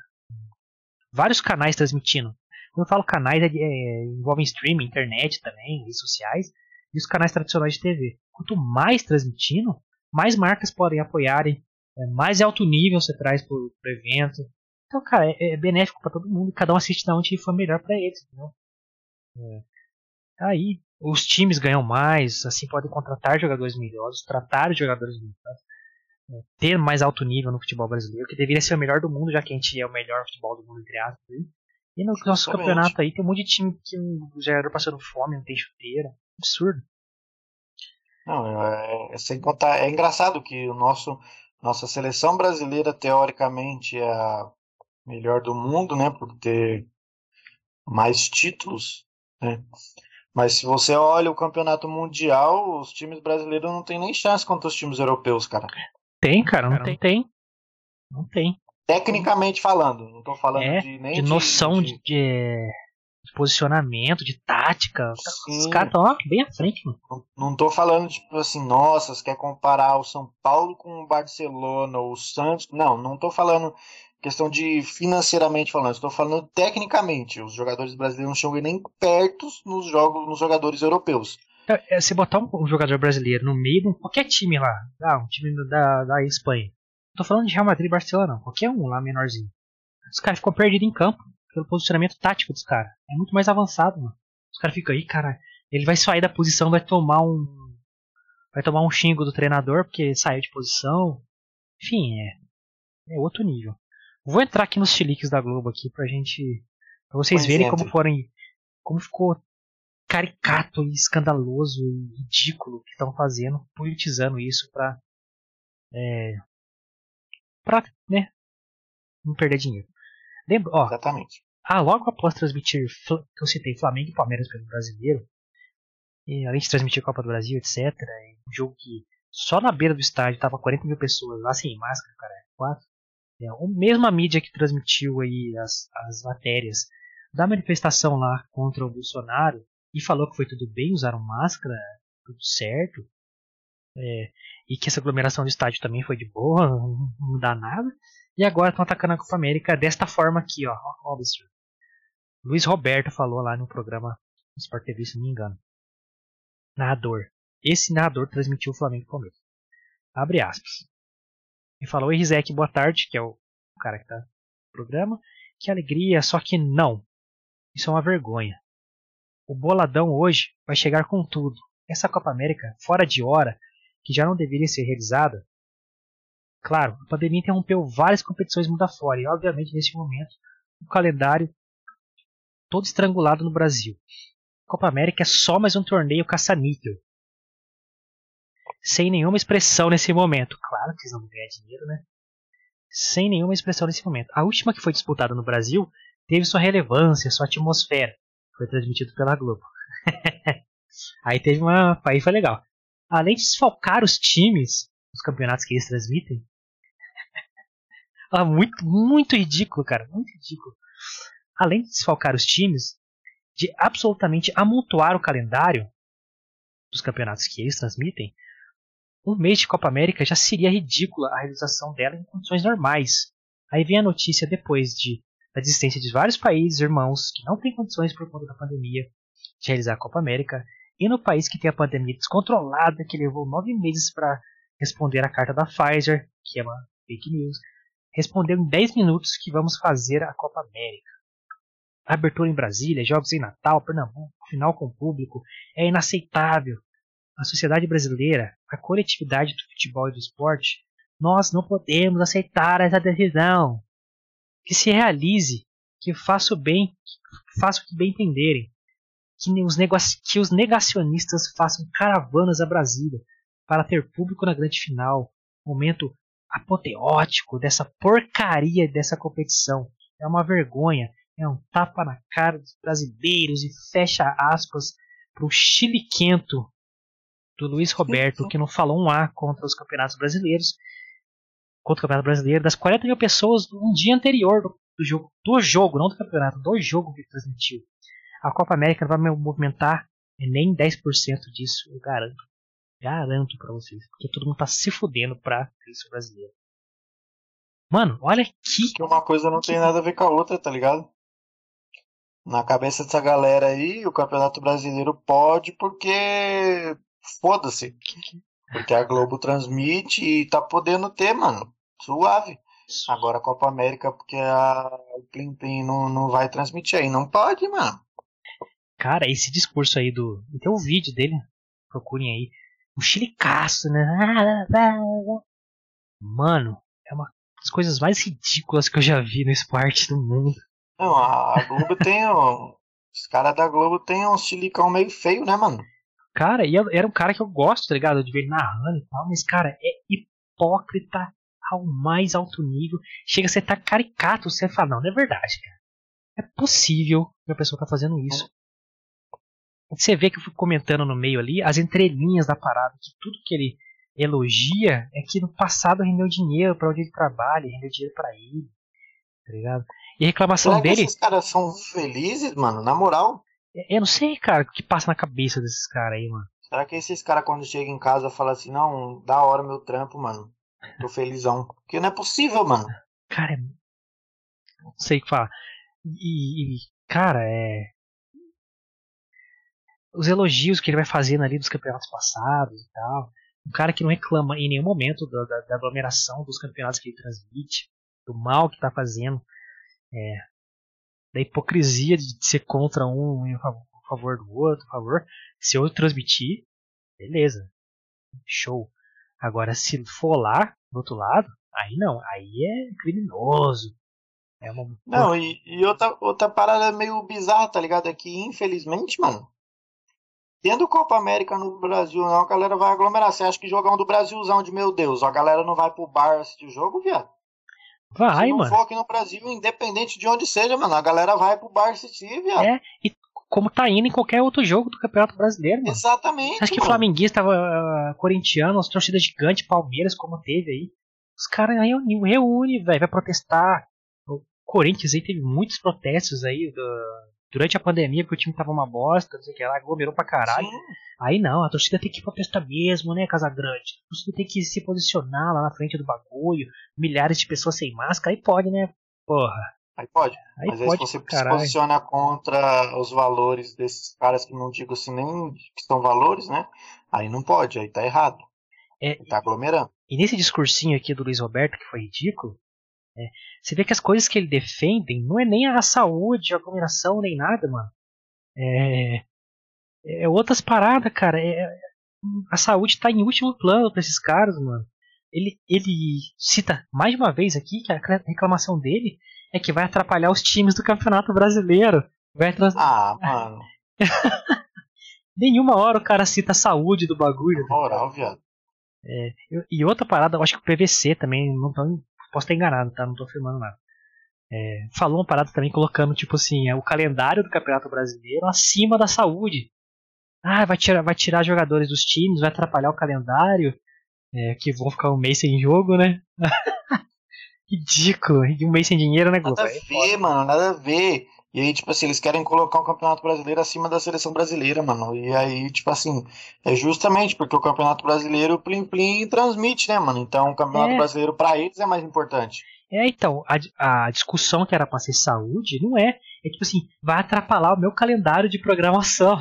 S1: vários canais transmitindo, quando eu falo canais, é, é, envolvem streaming, internet também, redes sociais, e os canais tradicionais de TV. Quanto mais transmitindo, mais marcas podem apoiarem, é, mais alto nível você traz para o evento, então, cara, é, é benéfico para todo mundo. Cada um assiste da onde for melhor para eles, entendeu? É. Aí, os times ganham mais, assim podem contratar jogadores melhores, tratar jogadores melhores, é, ter mais alto nível no futebol brasileiro, que deveria ser o melhor do mundo, já que a gente é o melhor futebol do mundo, entre aspas. E no nosso campeonato aí tem um monte de time que o jogador passando fome, não tem chuteira. Absurdo.
S2: Não, é, é, sem contar, é engraçado que o nosso nossa seleção brasileira teoricamente é a melhor do mundo, né, por ter mais títulos, né? Mas se você olha o campeonato mundial, os times brasileiros não têm nem chance contra os times europeus, cara.
S1: Tem, cara, não tem. tem. Não tem.
S2: Tecnicamente falando, não tô falando
S1: é,
S2: de nem
S1: de noção de, de, de posicionamento, de tática. Sim. Os caras estão bem à frente, mano.
S2: Não, não tô falando, tipo assim, nossa, você quer comparar o São Paulo com o Barcelona, ou o Santos. Não, não tô falando questão de financeiramente falando, estou falando tecnicamente. Os jogadores brasileiros não chegam nem perto nos jogos, nos jogadores europeus.
S1: É, é, se botar um, um, jogador brasileiro no meio de qualquer time lá, ah, um time da, da Espanha. Não tô falando de Real Madrid e Barcelona, não. Qualquer um lá menorzinho. Os caras ficam perdidos em campo pelo posicionamento tático dos caras. É muito mais avançado, mano. Os caras ficam aí, cara. Ele vai sair da posição, vai tomar um. Vai tomar um xingo do treinador porque saiu de posição. Enfim, é. É outro nível. Vou entrar aqui nos chiliques da Globo aqui pra gente. Pra vocês verem como foram. Como ficou caricato e escandaloso e ridículo que estão fazendo, politizando isso pra. É, pra, né? Não perder dinheiro. Lembra, ó.
S2: Exatamente.
S1: Ah, logo após transmitir, que eu citei Flamengo e Palmeiras pelo brasileiro, e além de transmitir Copa do Brasil, etc., um jogo que só na beira do estádio tava 40 mil pessoas lá sem máscara, cara, quatro. É, a mesma mídia que transmitiu aí as, as matérias da manifestação lá contra o Bolsonaro e falou que foi tudo bem, usaram máscara, tudo certo, é, e que essa aglomeração do estádio também foi de boa, não dá nada. E agora estão atacando a Copa América desta forma aqui, ó. ó Luiz Roberto falou lá no programa Sport TV, se não me engano. Narrador. Esse narrador transmitiu o Flamengo e Palmeiras. Abre aspas. E falou, Rizek, boa tarde, que é o cara que tá no programa. Que alegria, só que não. Isso é uma vergonha. O boladão hoje vai chegar com tudo. Essa Copa América, fora de hora, que já não deveria ser realizada. Claro, a pandemia interrompeu várias competições mundo afora e, obviamente, nesse momento, o calendário todo estrangulado no Brasil. A Copa América é só mais um torneio caça-níquel. Sem nenhuma expressão nesse momento. Claro que eles não vão ganhar dinheiro, né? Sem nenhuma expressão nesse momento. A última que foi disputada no Brasil teve sua relevância, sua atmosfera. Foi transmitido pela Globo. [LAUGHS] aí teve uma. Aí foi legal. Além de desfalcar os times, os campeonatos que eles transmitem. [LAUGHS] ah, muito, muito ridículo, cara. Muito ridículo. Além de desfalcar os times, de absolutamente amontoar o calendário dos campeonatos que eles transmitem, um mês de Copa América já seria ridícula a realização dela em condições normais. Aí vem a notícia depois de da existência de vários países irmãos que não têm condições por conta da pandemia de realizar a Copa América, e no país que tem a pandemia descontrolada, que levou nove meses para responder a carta da Pfizer, que é uma fake news, respondeu em 10 minutos que vamos fazer a Copa América. A abertura em Brasília, jogos em Natal, Pernambuco, final com público, é inaceitável a sociedade brasileira, a coletividade do futebol e do esporte, nós não podemos aceitar essa decisão. Que se realize, que faça o bem, que faça o que bem entenderem. Que os, que os negacionistas façam caravanas a Brasília para ter público na grande final. Momento apoteótico dessa porcaria dessa competição. É uma vergonha, é um tapa na cara dos brasileiros e fecha aspas para o chiliquento do Luiz Roberto, que não falou um A contra os campeonatos brasileiros, contra o campeonato brasileiro, das 40 mil pessoas no dia anterior do, do, jogo, do jogo, não do campeonato, do jogo que transmitiu. A Copa América não vai movimentar nem 10% disso, eu garanto. Garanto para vocês, porque todo mundo tá se fudendo pra isso brasileiro. Mano, olha aqui.
S2: Que uma coisa não tem nada a ver com a outra, tá ligado? Na cabeça dessa galera aí, o Campeonato Brasileiro pode porque foda-se. Porque a Globo transmite e tá podendo ter, mano. Suave. Agora a Copa América, porque a, o Plim Plim não, não vai transmitir aí. Não pode, mano.
S1: Cara, esse discurso aí do. Tem um vídeo dele. Procurem aí. Um chilicaço, né? Mano, é uma das coisas mais ridículas que eu já vi no esporte do mundo.
S2: Não, a Globo tem. os caras da Globo tem um silicão meio feio, né, mano?
S1: Cara, e era um cara que eu gosto, tá ligado? De ver ele narrando e tal, mas, cara, é hipócrita ao mais alto nível. Chega a ser tá caricato, você fala, não, não é verdade, cara. É possível que a pessoa tá fazendo isso. Você vê que eu fui comentando no meio ali as entrelinhas da parada, que tudo que ele elogia é que no passado rendeu dinheiro para onde ele trabalha, rendeu dinheiro para ele. Tá ligado? E a reclamação
S2: Será
S1: dele.
S2: Que esses caras são felizes, mano, na moral.
S1: Eu não sei, cara, o que passa na cabeça desses caras aí, mano.
S2: Será que esses caras, quando chegam em casa, falam assim: não, da hora meu trampo, mano. Tô felizão. Porque não é possível, mano.
S1: Cara, é... não sei o que falar. E, e, cara, é. Os elogios que ele vai fazendo ali dos campeonatos passados e tal. Um cara que não reclama em nenhum momento da, da, da aglomeração dos campeonatos que ele transmite, do mal que tá fazendo. É, da hipocrisia de ser contra um em favor do outro, a favor. Se eu transmitir, beleza. Show. Agora, se for lá, do outro lado, aí não. Aí é criminoso. É uma...
S2: Não, e, e outra, outra parada meio bizarra, tá ligado? É que, infelizmente, mano, tendo Copa América no Brasil, não, a galera vai aglomerar. Você acha que jogão do Brasilzão de meu Deus, a galera não vai pro bar assistir o jogo, viado?
S1: Vai,
S2: Se não
S1: mano.
S2: for aqui no Brasil, independente de onde seja, mano, a galera vai pro bar assistir, viado.
S1: É, e como tá indo em qualquer outro jogo do Campeonato Brasileiro, mano.
S2: Exatamente.
S1: Acho que flamenguista, uh, corintiano, as torcidas gigantes, Palmeiras, como teve aí. Os caras reúnem, reúne, velho, vai protestar. O Corinthians aí teve muitos protestos aí do- durante a pandemia, porque o time tava uma bosta, não sei o que lá, aglomerou pra caralho.
S2: Sim.
S1: Aí não, a torcida tem que protestar mesmo, né, Casa Grande? A torcida tem que se posicionar lá na frente do bagulho, milhares de pessoas sem máscara, aí pode, né? Porra.
S2: Aí pode.
S1: Aí
S2: Mas aí se
S1: pode
S2: você
S1: pra
S2: se posiciona contra os valores desses caras que não digo assim nem que são valores, né? Aí não pode, aí tá errado.
S1: É,
S2: Tá aglomerando.
S1: E nesse discursinho aqui do Luiz Roberto, que foi ridículo, é, você vê que as coisas que ele defendem não é nem a saúde, a aglomeração, nem nada, mano. É, é outras paradas, cara. É, a saúde tá em último plano pra esses caras, mano. Ele, ele cita mais uma vez aqui que a reclamação dele é que vai atrapalhar os times do Campeonato Brasileiro. Vai trans...
S2: Ah, mano, [LAUGHS]
S1: Nenhuma hora o cara cita a saúde do bagulho.
S2: na moral, viado.
S1: E- E outra parada, eu acho que o PVC também, não tô- posso estar enganado, tá? Não tô afirmando nada. É, falou uma parada também colocando, tipo assim, é, o calendário do Campeonato Brasileiro acima da saúde. Ah, vai tirar, vai tirar jogadores dos times, vai atrapalhar o calendário, é, que vão ficar um mês sem jogo, né? [LAUGHS] Ridículo, um mês sem dinheiro, né, Globo?
S2: Nada a ver, mano, nada a ver. E aí, tipo assim, eles querem colocar o Campeonato Brasileiro acima da seleção brasileira, mano. E aí, tipo assim, é justamente porque o Campeonato Brasileiro, o Plim Plim transmite, né, mano? Então o Campeonato
S1: É.
S2: Brasileiro pra eles é mais importante.
S1: É, então, a, a discussão que era pra ser saúde não é. É tipo assim, vai atrapalhar o meu calendário de programação.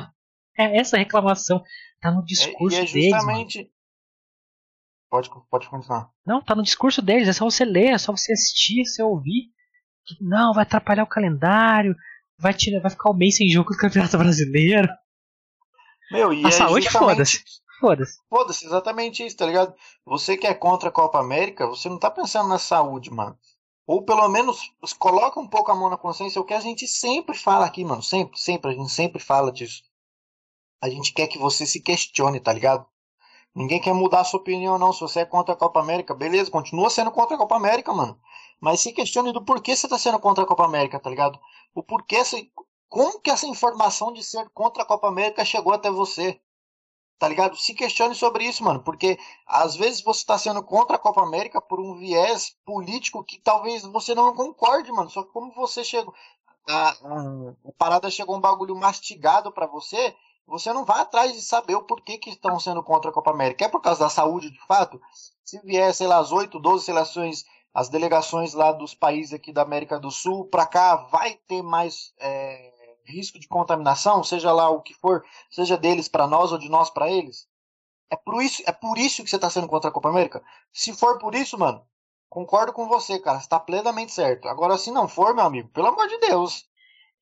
S1: É essa reclamação. Tá no
S2: É-
S1: discurso
S2: e é
S1: deles, mano.
S2: justamente. Pode, pode continuar.
S1: Não, tá no discurso deles, é só você ler, é só você assistir, você ouvir. Que, não, vai atrapalhar o calendário, vai tirar, vai ficar um mês sem jogo do Campeonato Brasileiro.
S2: Meu, e
S1: A
S2: é
S1: saúde, foda-se. Foda-se.
S2: Foda-se, exatamente isso, tá ligado? Você que é contra a Copa América, você não tá pensando na saúde, mano. Ou pelo menos coloca um pouco a mão na consciência, o que a gente sempre fala aqui, mano. Sempre, sempre, a gente sempre fala disso. A gente quer que você se questione, tá ligado? Ninguém quer mudar a sua opinião, não. Se você é contra a Copa América, beleza, continua sendo contra a Copa América, mano. Mas se questione do porquê você tá sendo contra a Copa América, tá ligado? O porquê, essa- como que essa informação de ser contra a Copa América chegou até você? Tá ligado? Se questione sobre isso, mano, porque às vezes você tá sendo contra a Copa América por um viés político que talvez você não concorde, mano. Só que como você chegou. A, a- a parada chegou um bagulho mastigado pra você, você não vai atrás de saber o porquê que estão sendo contra a Copa América. É por causa da saúde, de fato? Se vier, sei lá, as 8, 12 seleções, as delegações lá dos países aqui da América do Sul pra cá, vai ter mais é, risco de contaminação, seja lá o que for, seja deles pra nós ou de nós pra eles? É por isso, é por isso que você tá sendo contra a Copa América? Se for por isso, mano, concordo com você, cara. Você tá plenamente certo. Agora, se não for, meu amigo, pelo amor de Deus.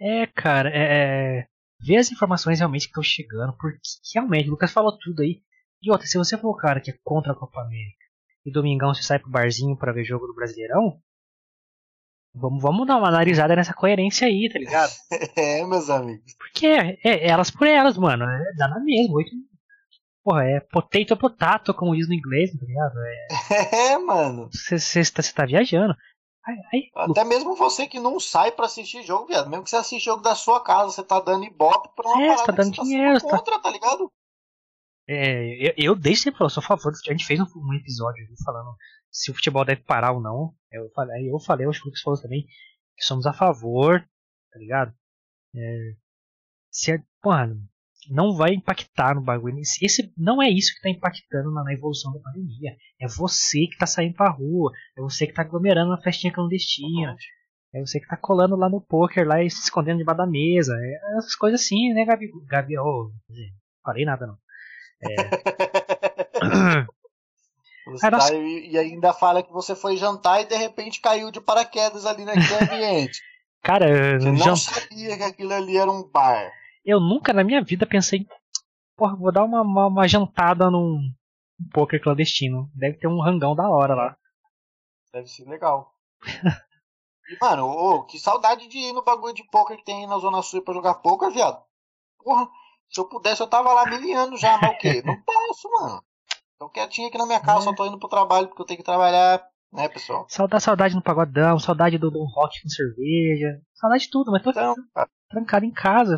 S1: É, cara, é. É ver as informações realmente que estão chegando, porque realmente, o Lucas falou tudo aí. E outra, se você for o cara que é contra a Copa América e domingão você sai pro barzinho pra ver jogo do Brasileirão, vamos, vamos dar uma analisada nessa coerência aí, tá ligado? [LAUGHS]
S2: É, meus amigos.
S1: Porque é, é elas por elas, mano. É, dá na mesma. Oito, porra, é potato potato, como diz no inglês, tá ligado? É, [LAUGHS]
S2: É, mano.
S1: Você tá, tá viajando. Aí, aí,
S2: Até mesmo você que não sai pra assistir jogo, viado. Mesmo que você assiste jogo da sua casa, você tá dando ibope pra uma
S1: É,
S2: parada
S1: tá dando
S2: que você
S1: dinheiro,
S2: tá
S1: tá-
S2: contra, tá ligado?
S1: É, eu, eu desde sempre eu sou a favor. A gente fez um, um episódio ali falando se o futebol deve parar ou não. Eu falei, eu falei, acho que o Lucas falou também, que somos a favor, tá ligado? É, se, porra, não vai impactar no bagulho. Esse esse não é isso que tá impactando na, na evolução da pandemia. É você que tá saindo pra rua. É você que tá aglomerando na festinha clandestina. É você que tá colando lá no poker lá e se escondendo debaixo da mesa. É essas coisas assim, né, Gabi? Gabi, oh, falei nada não. [LAUGHS]
S2: Você
S1: Ah,
S2: tá e, e ainda fala que você foi jantar e de repente caiu de paraquedas ali naquele ambiente. [LAUGHS]
S1: Cara,
S2: Você não
S1: jan-
S2: sabia que aquilo ali era um bar.
S1: Eu nunca na minha vida pensei, porra, vou dar uma, uma, uma jantada num um poker clandestino. Deve ter um rangão da hora lá.
S2: Deve ser legal. [LAUGHS] E, mano, ô, que saudade de ir no bagulho de poker que tem aí na Zona Sul pra jogar poker, viado. Porra, Se eu pudesse, eu tava lá miliano já, mas o quê? Não posso, mano. Tô quietinho aqui na minha casa,
S1: É.
S2: só tô indo pro trabalho porque eu tenho que trabalhar, né, pessoal?
S1: Saudade, saudade no pagodão, saudade do, do rock com cerveja, saudade de tudo, mas tô
S2: Então,
S1: trancado em casa,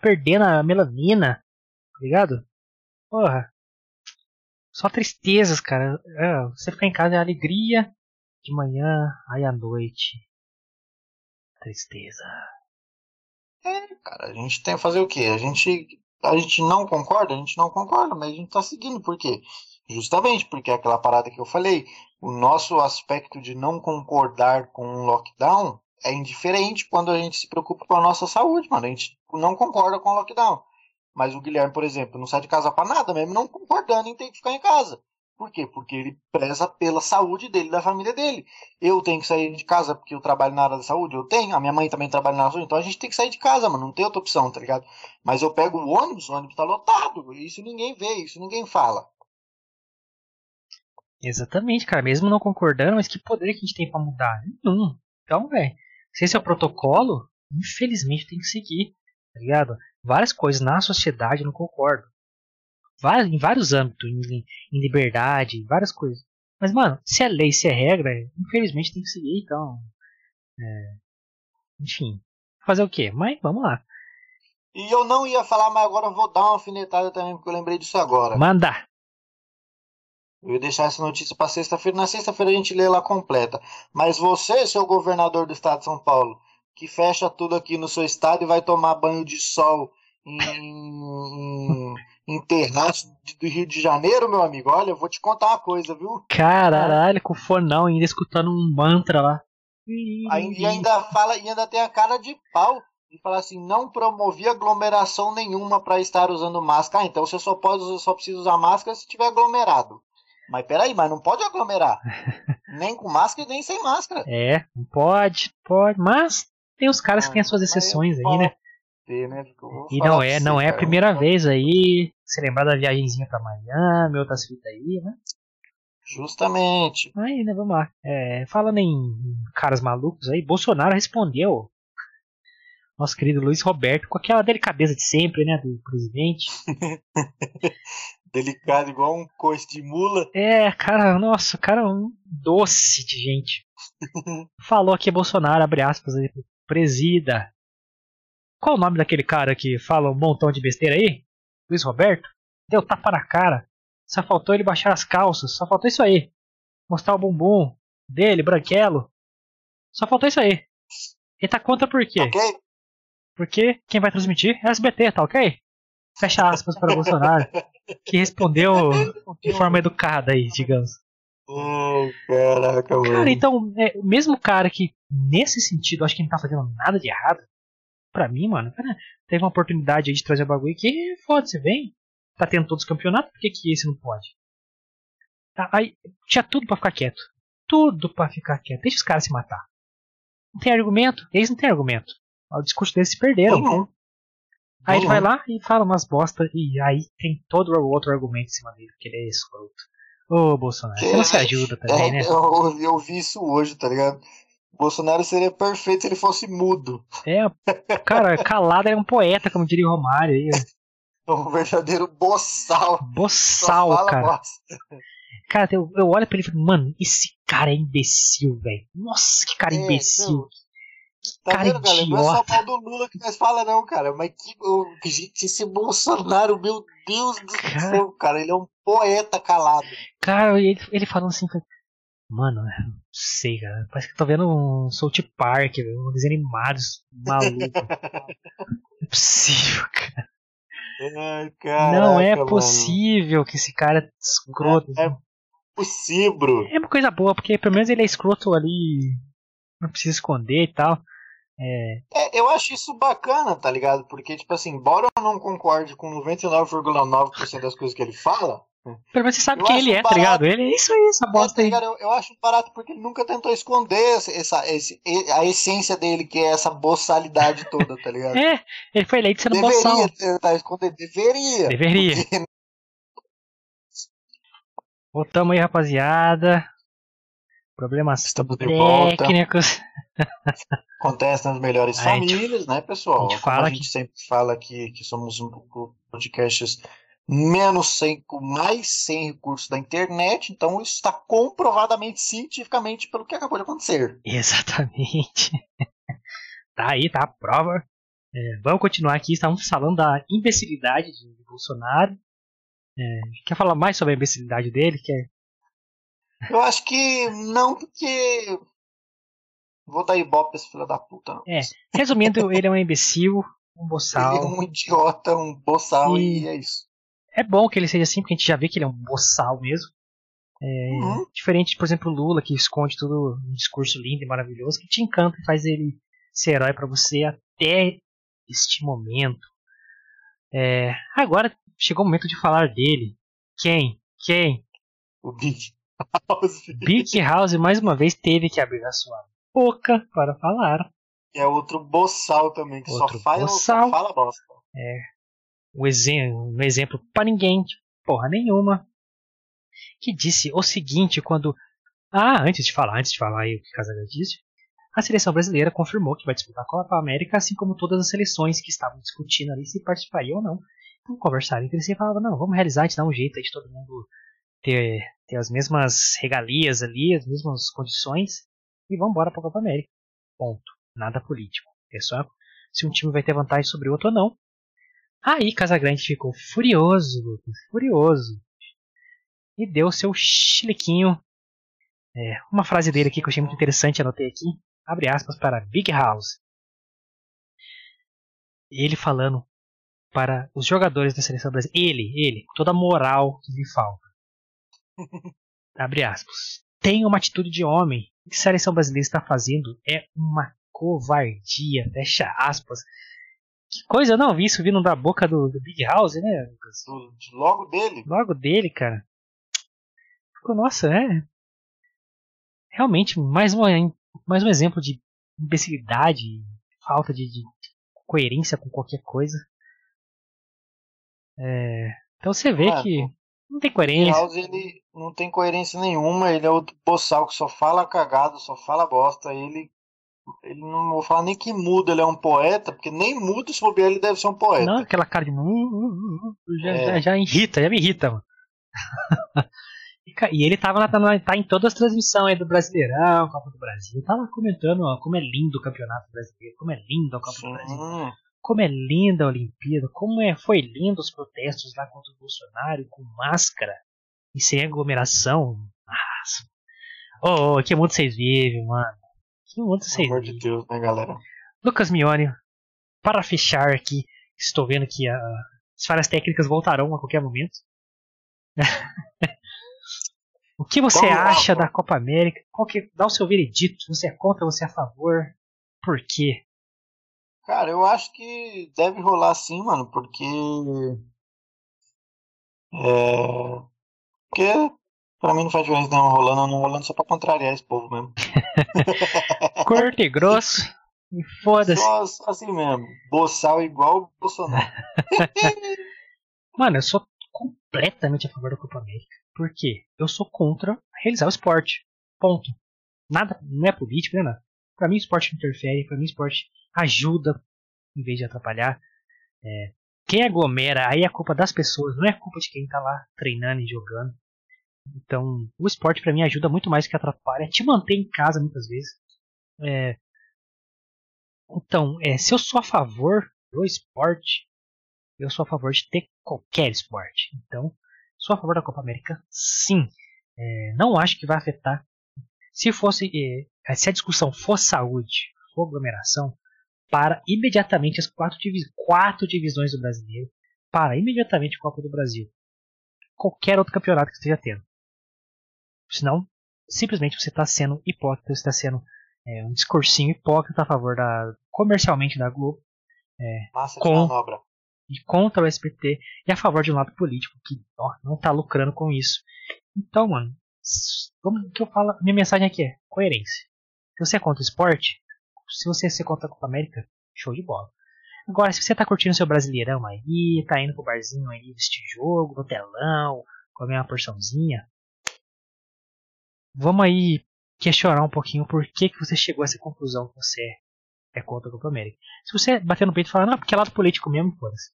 S1: perdendo a melanina, tá ligado? Porra. Só tristezas, cara. É, você ficar em casa é alegria de manhã, aí à noite. Tristeza.
S2: cara, a gente tem que fazer o quê? A gente, a gente não concorda? A gente não concorda, mas a gente tá seguindo. Por quê? Justamente porque é aquela parada que eu falei, o nosso aspecto de não concordar com um lockdown é indiferente quando a gente se preocupa com a nossa saúde, mano. A gente não concorda com o lockdown. Mas o Guilherme, por exemplo, não sai de casa pra nada, mesmo não concordando em ter que ficar em casa. Por quê? Porque ele preza pela saúde dele da família dele. Eu tenho que sair de casa porque eu trabalho na área da saúde, eu tenho, a minha mãe também trabalha na área da saúde, então a gente tem que sair de casa, mano, não tem outra opção, tá ligado? Mas eu pego o ônibus, o ônibus tá lotado, isso ninguém vê, isso ninguém fala.
S1: Exatamente, cara. Mesmo não concordando, mas que poder que a gente tem pra mudar? Nenhum. Então, velho, se esse é o protocolo, infelizmente tem que seguir, tá ligado? Várias coisas na sociedade eu não concordo. Em vários âmbitos, em, em liberdade, várias coisas. Mas, mano, se é lei, se é regra, infelizmente tem que seguir, então. é, enfim. Fazer o quê? Mas vamos lá.
S2: E eu não ia falar, mas agora eu vou dar uma alfinetada também, porque eu lembrei disso agora.
S1: Manda!
S2: Eu ia deixar essa notícia para sexta-feira. Na sexta-feira a gente lê ela completa. Mas você, seu governador do estado de São Paulo, que fecha tudo aqui no seu estado e vai tomar banho de sol em, em, terraço do Rio de Janeiro, meu amigo, olha, eu vou te contar uma coisa, viu?
S1: Caralho, com fonão ainda escutando um mantra lá.
S2: Aí, e ainda fala, e ainda tem a cara de pau de falar assim, não promovia aglomeração nenhuma para estar usando máscara. Ah, então você só pode só precisa usar máscara se tiver aglomerado. Mas peraí, mas não pode aglomerar. [LAUGHS] nem com máscara e nem sem máscara.
S1: É, não pode, pode, mas tem os caras que têm as suas exceções aí, né?
S2: ter, né?
S1: E
S2: falar
S1: não é,
S2: você,
S1: não é a
S2: cara,
S1: primeira
S2: eu-
S1: vez aí. Se lembrar da viagenzinha pra Miami, outras fitas aí, né?
S2: Justamente.
S1: Aí, né, vamos lá. É, falando em caras malucos aí, Bolsonaro respondeu. Nosso querido Luiz Roberto, com aquela delicadeza de sempre, né, do presidente. [LAUGHS]
S2: Delicado, igual um coice de mula. [LAUGHS]
S1: É, cara, nossa, o cara é um doce de gente. Falou aqui Bolsonaro, abre aspas aí, presida. Qual o nome daquele cara que fala um montão de besteira aí? Luiz Roberto? Deu tapa na cara. Só faltou ele baixar as calças. Só faltou isso aí. Mostrar o bumbum dele, branquelo. Só faltou isso aí. Ele tá contra por quê?
S2: Ok?
S1: Porque quem vai transmitir é SBT, tá ok? Fecha aspas para Bolsonaro. Que respondeu de forma educada aí, digamos.
S2: Caraca, mano.
S1: Cara, então, é, mesmo o cara que, nesse sentido, acho que não tá fazendo nada de errado, pra mim, mano, cara, teve uma oportunidade aí de trazer o bagulho que, foda-se, vem. Tá tendo todos os campeonatos, por que, que esse não pode? Tá, aí, tinha tudo pra ficar quieto. Tudo pra ficar quieto. Deixa os caras se matar. Não tem argumento? Eles não têm argumento. O discurso deles se perderam.
S2: Nenhum.
S1: Aí ele vai lá e fala umas bosta e aí tem todo o outro argumento em cima dele, porque ele é escroto. Ô, Bolsonaro, você não se ajuda também,
S2: É,
S1: né?
S2: eu, eu vi isso hoje, tá ligado? Bolsonaro seria perfeito se ele fosse mudo.
S1: É, cara, calado é um poeta, como diria o Romário aí.
S2: É um verdadeiro boçal.
S1: Boçal, cara.
S2: bosta.
S1: Cara, eu, eu olho pra ele e falo, mano, esse cara é imbecil, velho. Nossa, que cara
S2: É,
S1: imbecil.
S2: não. Tá
S1: cara
S2: vendo, galera? Não é só mal do Lula que nós fala, não, cara. Mas que, ô, gente, esse Bolsonaro, meu Deus do
S1: Cara.
S2: céu, cara. Ele é um poeta calado.
S1: Cara, ele, ele falando assim, mano, eu não sei, cara. Parece que eu tô vendo um South Park, um desenho animado maluco. [LAUGHS] Não é possível, cara.
S2: Ai, caraca,
S1: não é
S2: mano.
S1: possível que esse cara é escroto.
S2: É- Possível.
S1: É uma coisa boa, porque pelo menos ele é escroto ali, não precisa esconder e tal. É,
S2: É, eu acho isso bacana, tá ligado? Porque, tipo assim, embora eu não concorde com 99,9% das coisas que ele fala,
S1: pelo menos você sabe quem ele é, tá
S2: barato.
S1: ligado? Ele é isso aí, essa bosta
S2: tá
S1: aí.
S2: ligado? eu, eu acho barato porque ele nunca tentou esconder essa, esse, a essência dele, que é essa boçalidade toda, tá ligado?
S1: É, ele foi eleito sendo boçal.
S2: Deveria tentar esconder, deveria.
S1: Deveria. Problemas
S2: Estamos de volta.
S1: técnicos. [LAUGHS]
S2: Acontece nas melhores
S1: A gente-
S2: famílias, né, pessoal?
S1: a gente fala
S2: a gente sempre fala aqui que somos um pouco podcasts menos sem, mais sem recursos da internet, então isso está comprovadamente cientificamente pelo que acabou de acontecer.
S1: Exatamente. [LAUGHS] tá aí, tá a prova. É, vamos continuar aqui. Estamos falando da imbecilidade de de Bolsonaro. É, quer falar mais sobre a imbecilidade dele? Quer...
S2: Eu acho que não, porque vou dar ibope esse filho da puta, não.
S1: É, Resumindo, ele é um imbecil, um
S2: Ele é
S1: boçal.
S2: um idiota, um boçal
S1: E-
S2: e é isso.
S1: É bom que ele seja assim, porque a gente já vê que ele é um boçal mesmo. É,
S2: Uhum.
S1: Diferente, por exemplo, o Lula, que esconde tudo um discurso lindo e maravilhoso, que te encanta e faz ele ser herói pra você até este momento. É, agora chegou o momento de falar dele. Quem? Quem?
S2: O Big House.
S1: Big House mais uma vez teve que abrir a sua boca para falar.
S2: É outro boçal também, que
S1: Outro
S2: só, faz,
S1: boçal.
S2: só fala bosta.
S1: um exemplo, um exemplo para ninguém, porra nenhuma, que disse o seguinte quando. Ah, antes de falar, antes de falar aí o que Casagrande disse, a seleção brasileira confirmou que vai disputar a Copa América, assim como todas as seleções que estavam discutindo ali se participariam ou não. Então conversaram entre si e falavam, não, vamos realizar, a gente dá um jeito aí de todo mundo ter, ter as mesmas regalias ali, as mesmas condições, e vamos embora para a Copa América. Ponto. Nada político. É só se um time vai ter vantagem sobre o outro ou não. Aí Casagrande ficou furioso, Lucas, furioso. E deu seu chiliquinho. É, uma frase dele aqui que eu achei muito interessante, anotei aqui. Abre aspas para Big House. Ele falando para os jogadores da seleção brasileira. Ele, ele, com toda a moral que lhe falta. [LAUGHS] Abre aspas. Tem uma atitude de homem. O que a seleção brasileira está fazendo é uma covardia. Fecha aspas. Que coisa, eu não vi isso vindo da boca do, do Big House, né, Lucas?
S2: Logo dele.
S1: Logo dele, cara. Ficou, nossa, é. Realmente, mais, uma, mais um exemplo de imbecilidade, falta de, de coerência com qualquer coisa. É, então você vê
S2: Ah,
S1: que não tem coerência.
S2: House, ele não tem coerência nenhuma, ele é outro boçal que só fala cagado, só fala bosta, ele ele não vou falar nem que muda, ele é um poeta, porque nem muda se bobear, ele deve ser um poeta.
S1: Não, aquela cara de. uh, uh, uh, uh, já,
S2: É.
S1: já, já irrita, já me irrita, mano. [LAUGHS] e, ele tava na, tá em todas as transmissões aí do Brasileirão, Copa do Brasil. Tava comentando ó, como é lindo o Campeonato Brasileiro, como é lindo a Copa do Brasil,
S2: Sim.
S1: Como é linda a Olimpíada, como é, foi lindo os protestos lá contra o Bolsonaro com máscara e sem aglomeração. Nossa. Ô, ô, que mundo vocês vivem, mano. Que mundo
S2: Pelo
S1: vocês
S2: amor de
S1: vivem.
S2: Deus, né, galera?
S1: Lucas Mione, para fechar aqui, estou vendo que a- as falhas técnicas voltarão a qualquer momento. [LAUGHS] o que você
S2: lá,
S1: acha
S2: pô.
S1: da Copa América? Qual que, dá o seu veredito. Você é contra, você é a favor? Por quê?
S2: Cara, eu acho que deve rolar sim, mano, porque. É. Porque pra mim não faz diferença nenhuma rolando ou não rolando, só pra contrariar esse povo mesmo. [LAUGHS]
S1: Curto e grosso. E foda-se.
S2: Só só assim mesmo. Boçal igual o Bolsonaro. [LAUGHS]
S1: Mano, eu sou completamente a favor da Copa América. Por quê? Eu sou contra realizar o esporte. Ponto. Nada, não é político, não é nada. Pra mim, o esporte interfere, pra mim, o esporte ajuda em vez de atrapalhar. É, quem aglomera, aí é culpa das pessoas, não é culpa de quem tá lá treinando e jogando. Então, o esporte pra mim ajuda muito mais que atrapalha, te mantém em casa muitas vezes. É, então, é, se eu sou a favor do esporte, eu sou a favor de ter qualquer esporte. Então, sou a favor da Copa América, sim. É, não acho que vai afetar. Se fosse, é, se a discussão for saúde, for aglomeração, para imediatamente as quatro, divi quatro divisões do brasileiro, para imediatamente a Copa do Brasil, qualquer outro campeonato que esteja tendo. Senão, simplesmente você está sendo hipócrita, você está sendo é, um discursinho hipócrita a favor da comercialmente da Globo
S2: Massa de
S1: Com-
S2: manobra.
S1: e contra o SBT e a favor de um lado político que ó, não tá lucrando com isso. Então, mano, como que eu falo? Minha mensagem aqui é coerência. Se você é contra o esporte, se você é contra a Copa América, show de bola. Agora, se você tá curtindo seu brasileirão aí, tá indo pro barzinho aí, vestir jogo, no telão, comer uma porçãozinha, vamos aí questionar um pouquinho por que, que você chegou a essa conclusão que você é contra a Copa América. Se você bater no peito e falar, não, porque é lado político mesmo, foda-se.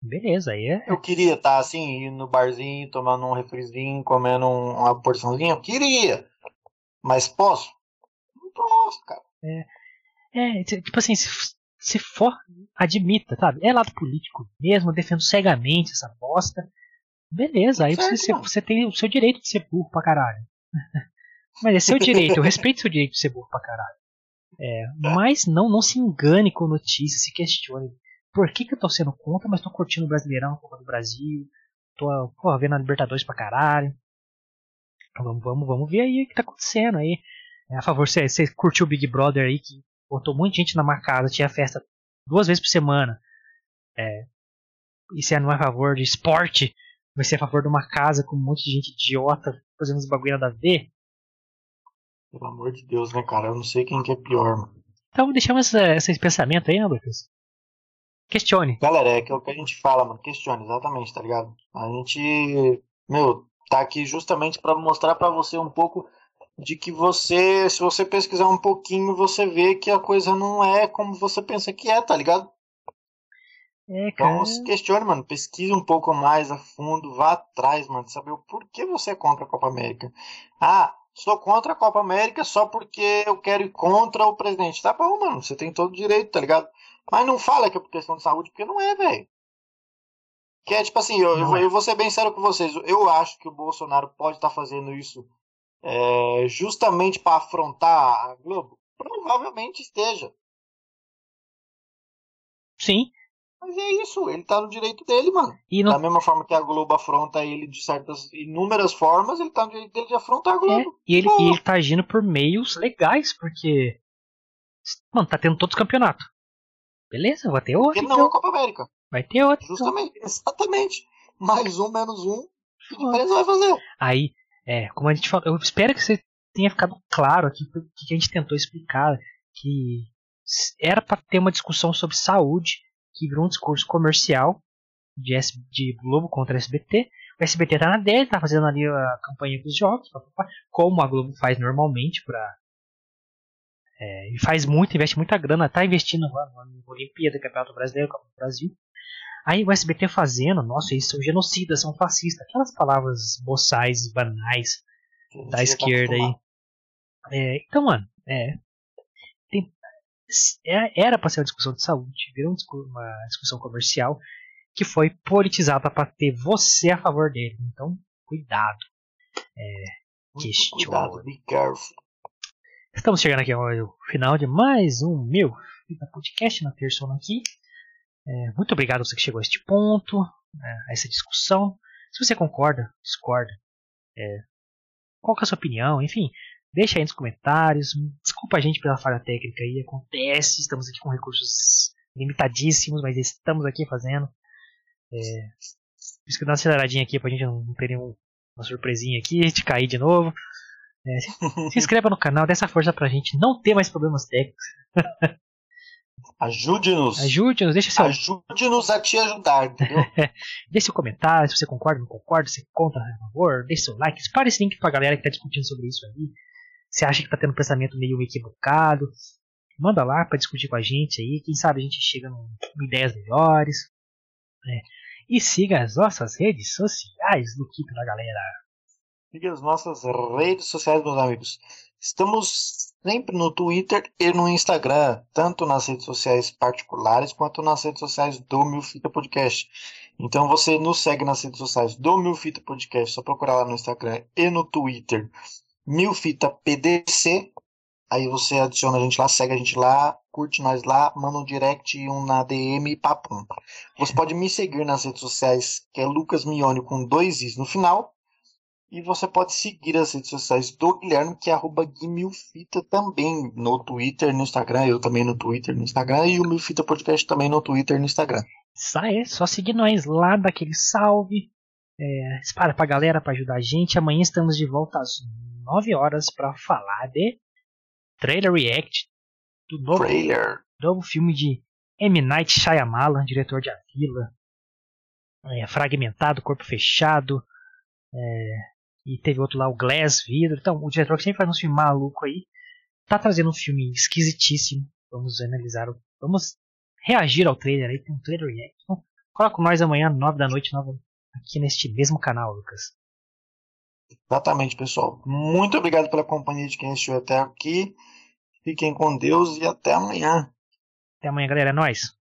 S1: Beleza, aí é.
S2: Eu queria estar assim, indo no barzinho, tomando um refrizinho, comendo uma porçãozinha. Eu queria. Mas posso? Não posso, cara.
S1: É, é tipo assim, se, se for, admita, sabe? É lado político mesmo, eu defendo cegamente essa bosta. Beleza, aí certo, você, você tem o seu direito de ser burro pra caralho. [LAUGHS] Mas é seu direito, eu respeito seu direito de ser burro pra caralho. É, mas não, não se engane com notícias, se questione. Por que, que eu tô sendo contra, mas tô curtindo o Brasileirão, a Copa do Brasil, tô porra, vendo a Libertadores pra caralho. Vamos, vamos, vamos ver aí o que tá acontecendo aí. É, a favor, você, você curtiu o Big Brother aí, que botou muita gente na marcada, tinha festa duas vezes por semana. É, e você não é a favor de esporte, vai ser a favor de uma casa com um monte de gente idiota fazendo uns bagulho nada a ver.
S2: Pelo amor de Deus, né, cara? Eu não sei quem que é pior, mano.
S1: Então deixamos esse, esse pensamento aí, né, Lucas? Questione.
S2: Galera, é que é o que a gente fala, mano. Questione, exatamente, tá ligado? A gente, meu, tá aqui justamente para mostrar para você um pouco de que você, se você pesquisar um pouquinho, você vê que a coisa não é como você pensa que é, tá ligado?
S1: É, cara.
S2: Então se questione, mano. Pesquise um pouco mais a fundo, vá atrás, mano, saber o porquê você é contra a Copa América. Ah, sou contra a Copa América só porque eu quero ir contra o presidente. Tá bom, mano, você tem todo o direito, tá ligado? Mas não fala que é por questão de saúde, porque não é, velho. Que é tipo assim, eu, eu, é. eu, vou ser bem sério com vocês. Eu acho que o Bolsonaro pode estar tá fazendo isso é, justamente para afrontar a Globo. Provavelmente esteja.
S1: Sim.
S2: Mas é isso, ele tá no direito dele, mano. E Da mesma forma que a Globo afronta ele de certas inúmeras formas, ele tá no direito dele de afrontar a Globo.
S1: É, e, ele, e ele tá agindo por meios legais, porque. Mano, tá tendo todos os campeonatos. Beleza, vai ter outro.
S2: Porque não então. a Copa América.
S1: Vai ter outro.
S2: Então. Justamente, então. [LAUGHS] exatamente. Mais um, menos um. Que diferença vai fazer?
S1: Aí, é, como a gente falou, eu espero que você tenha ficado claro aqui o que a gente tentou explicar. Que era para ter uma discussão sobre saúde que virou um discurso comercial de, S, de Globo contra SBT. O SBT tá na dele, tá fazendo ali a campanha dos jogos, como a Globo faz normalmente para é, faz muito, investe muita grana, tá investindo no Olimpíada, Campeonato Brasileiro, Copa do Brasil. Aí o SBT fazendo, nossa, eles são genocidas, são fascistas, aquelas palavras boçais, banais da esquerda aí. É, então, mano, é, tem, é, era para ser uma discussão de saúde, virou uma discussão comercial que foi politizada para ter você a favor dele. Então, cuidado. É, questione. Cuidado,
S2: be careful.
S1: Estamos chegando aqui ao final de mais um meu podcast na terça aqui. É, muito obrigado a você que chegou a este ponto, né, a essa discussão. Se você concorda, discorda, é, qual é a sua opinião, enfim, Deixa aí nos comentários. Desculpa a gente pela falha técnica aí, acontece. Estamos aqui com recursos limitadíssimos, mas estamos aqui fazendo. É, por isso que dá uma aceleradinha aqui pra gente não ter nenhuma surpresinha aqui, de cair de novo. É, se, [LAUGHS] se inscreva no canal, dê essa força pra gente não ter mais problemas técnicos. [LAUGHS]
S2: Ajude-nos.
S1: Ajude-nos, deixa seu.
S2: Ajude-nos a te ajudar, entendeu? [LAUGHS]
S1: deixe seu comentário, se você concorda, não concorda, se conta, por favor, deixe seu like, espalhe esse link pra galera que tá discutindo sobre isso aí. Você acha que está tendo um pensamento meio equivocado? Manda lá para discutir com a gente aí. Quem sabe a gente chega em ideias melhores. Né? E siga as nossas redes sociais do Keep da galera.
S2: Siga as nossas redes sociais, meus amigos. Estamos sempre no Twitter e no Instagram, tanto nas redes sociais particulares quanto nas redes sociais do Milfita Podcast. Então você nos segue nas redes sociais do Milfita Podcast, só procurar lá no Instagram e no Twitter Milfita PDC. Aí você adiciona a gente lá, segue a gente lá, curte nós lá, manda um direct e um na DM e papum. Você pode me seguir nas redes sociais, que é Lucas Mione com dois is no final. E você pode seguir as redes sociais do Guilherme, que é arroba Guimilfita também no Twitter, no Instagram. Eu também no Twitter, no Instagram. E o Milfita Podcast também no Twitter e no Instagram.
S1: Isso aí, só seguir nós lá, daquele salve. É, espalha pra galera para ajudar a gente. Amanhã estamos de volta às 9 horas para falar de trailer react do novo,
S2: trailer.
S1: novo filme de M. Night Shyamalan, diretor de A Vila. É, fragmentado, corpo fechado. É, E teve outro lá, o Glass, Vidro. Então, o diretor que sempre faz um filme maluco aí, tá trazendo um filme esquisitíssimo. Vamos analisar, vamos reagir ao trailer aí, tem um trailer react. Então, coloca com nós amanhã, 9 da noite, nova, aqui neste mesmo canal, Lucas.
S2: Exatamente, pessoal. Muito obrigado pela companhia de quem assistiu até aqui. Fiquem com Deus e até amanhã.
S1: Até amanhã, galera. É nóis.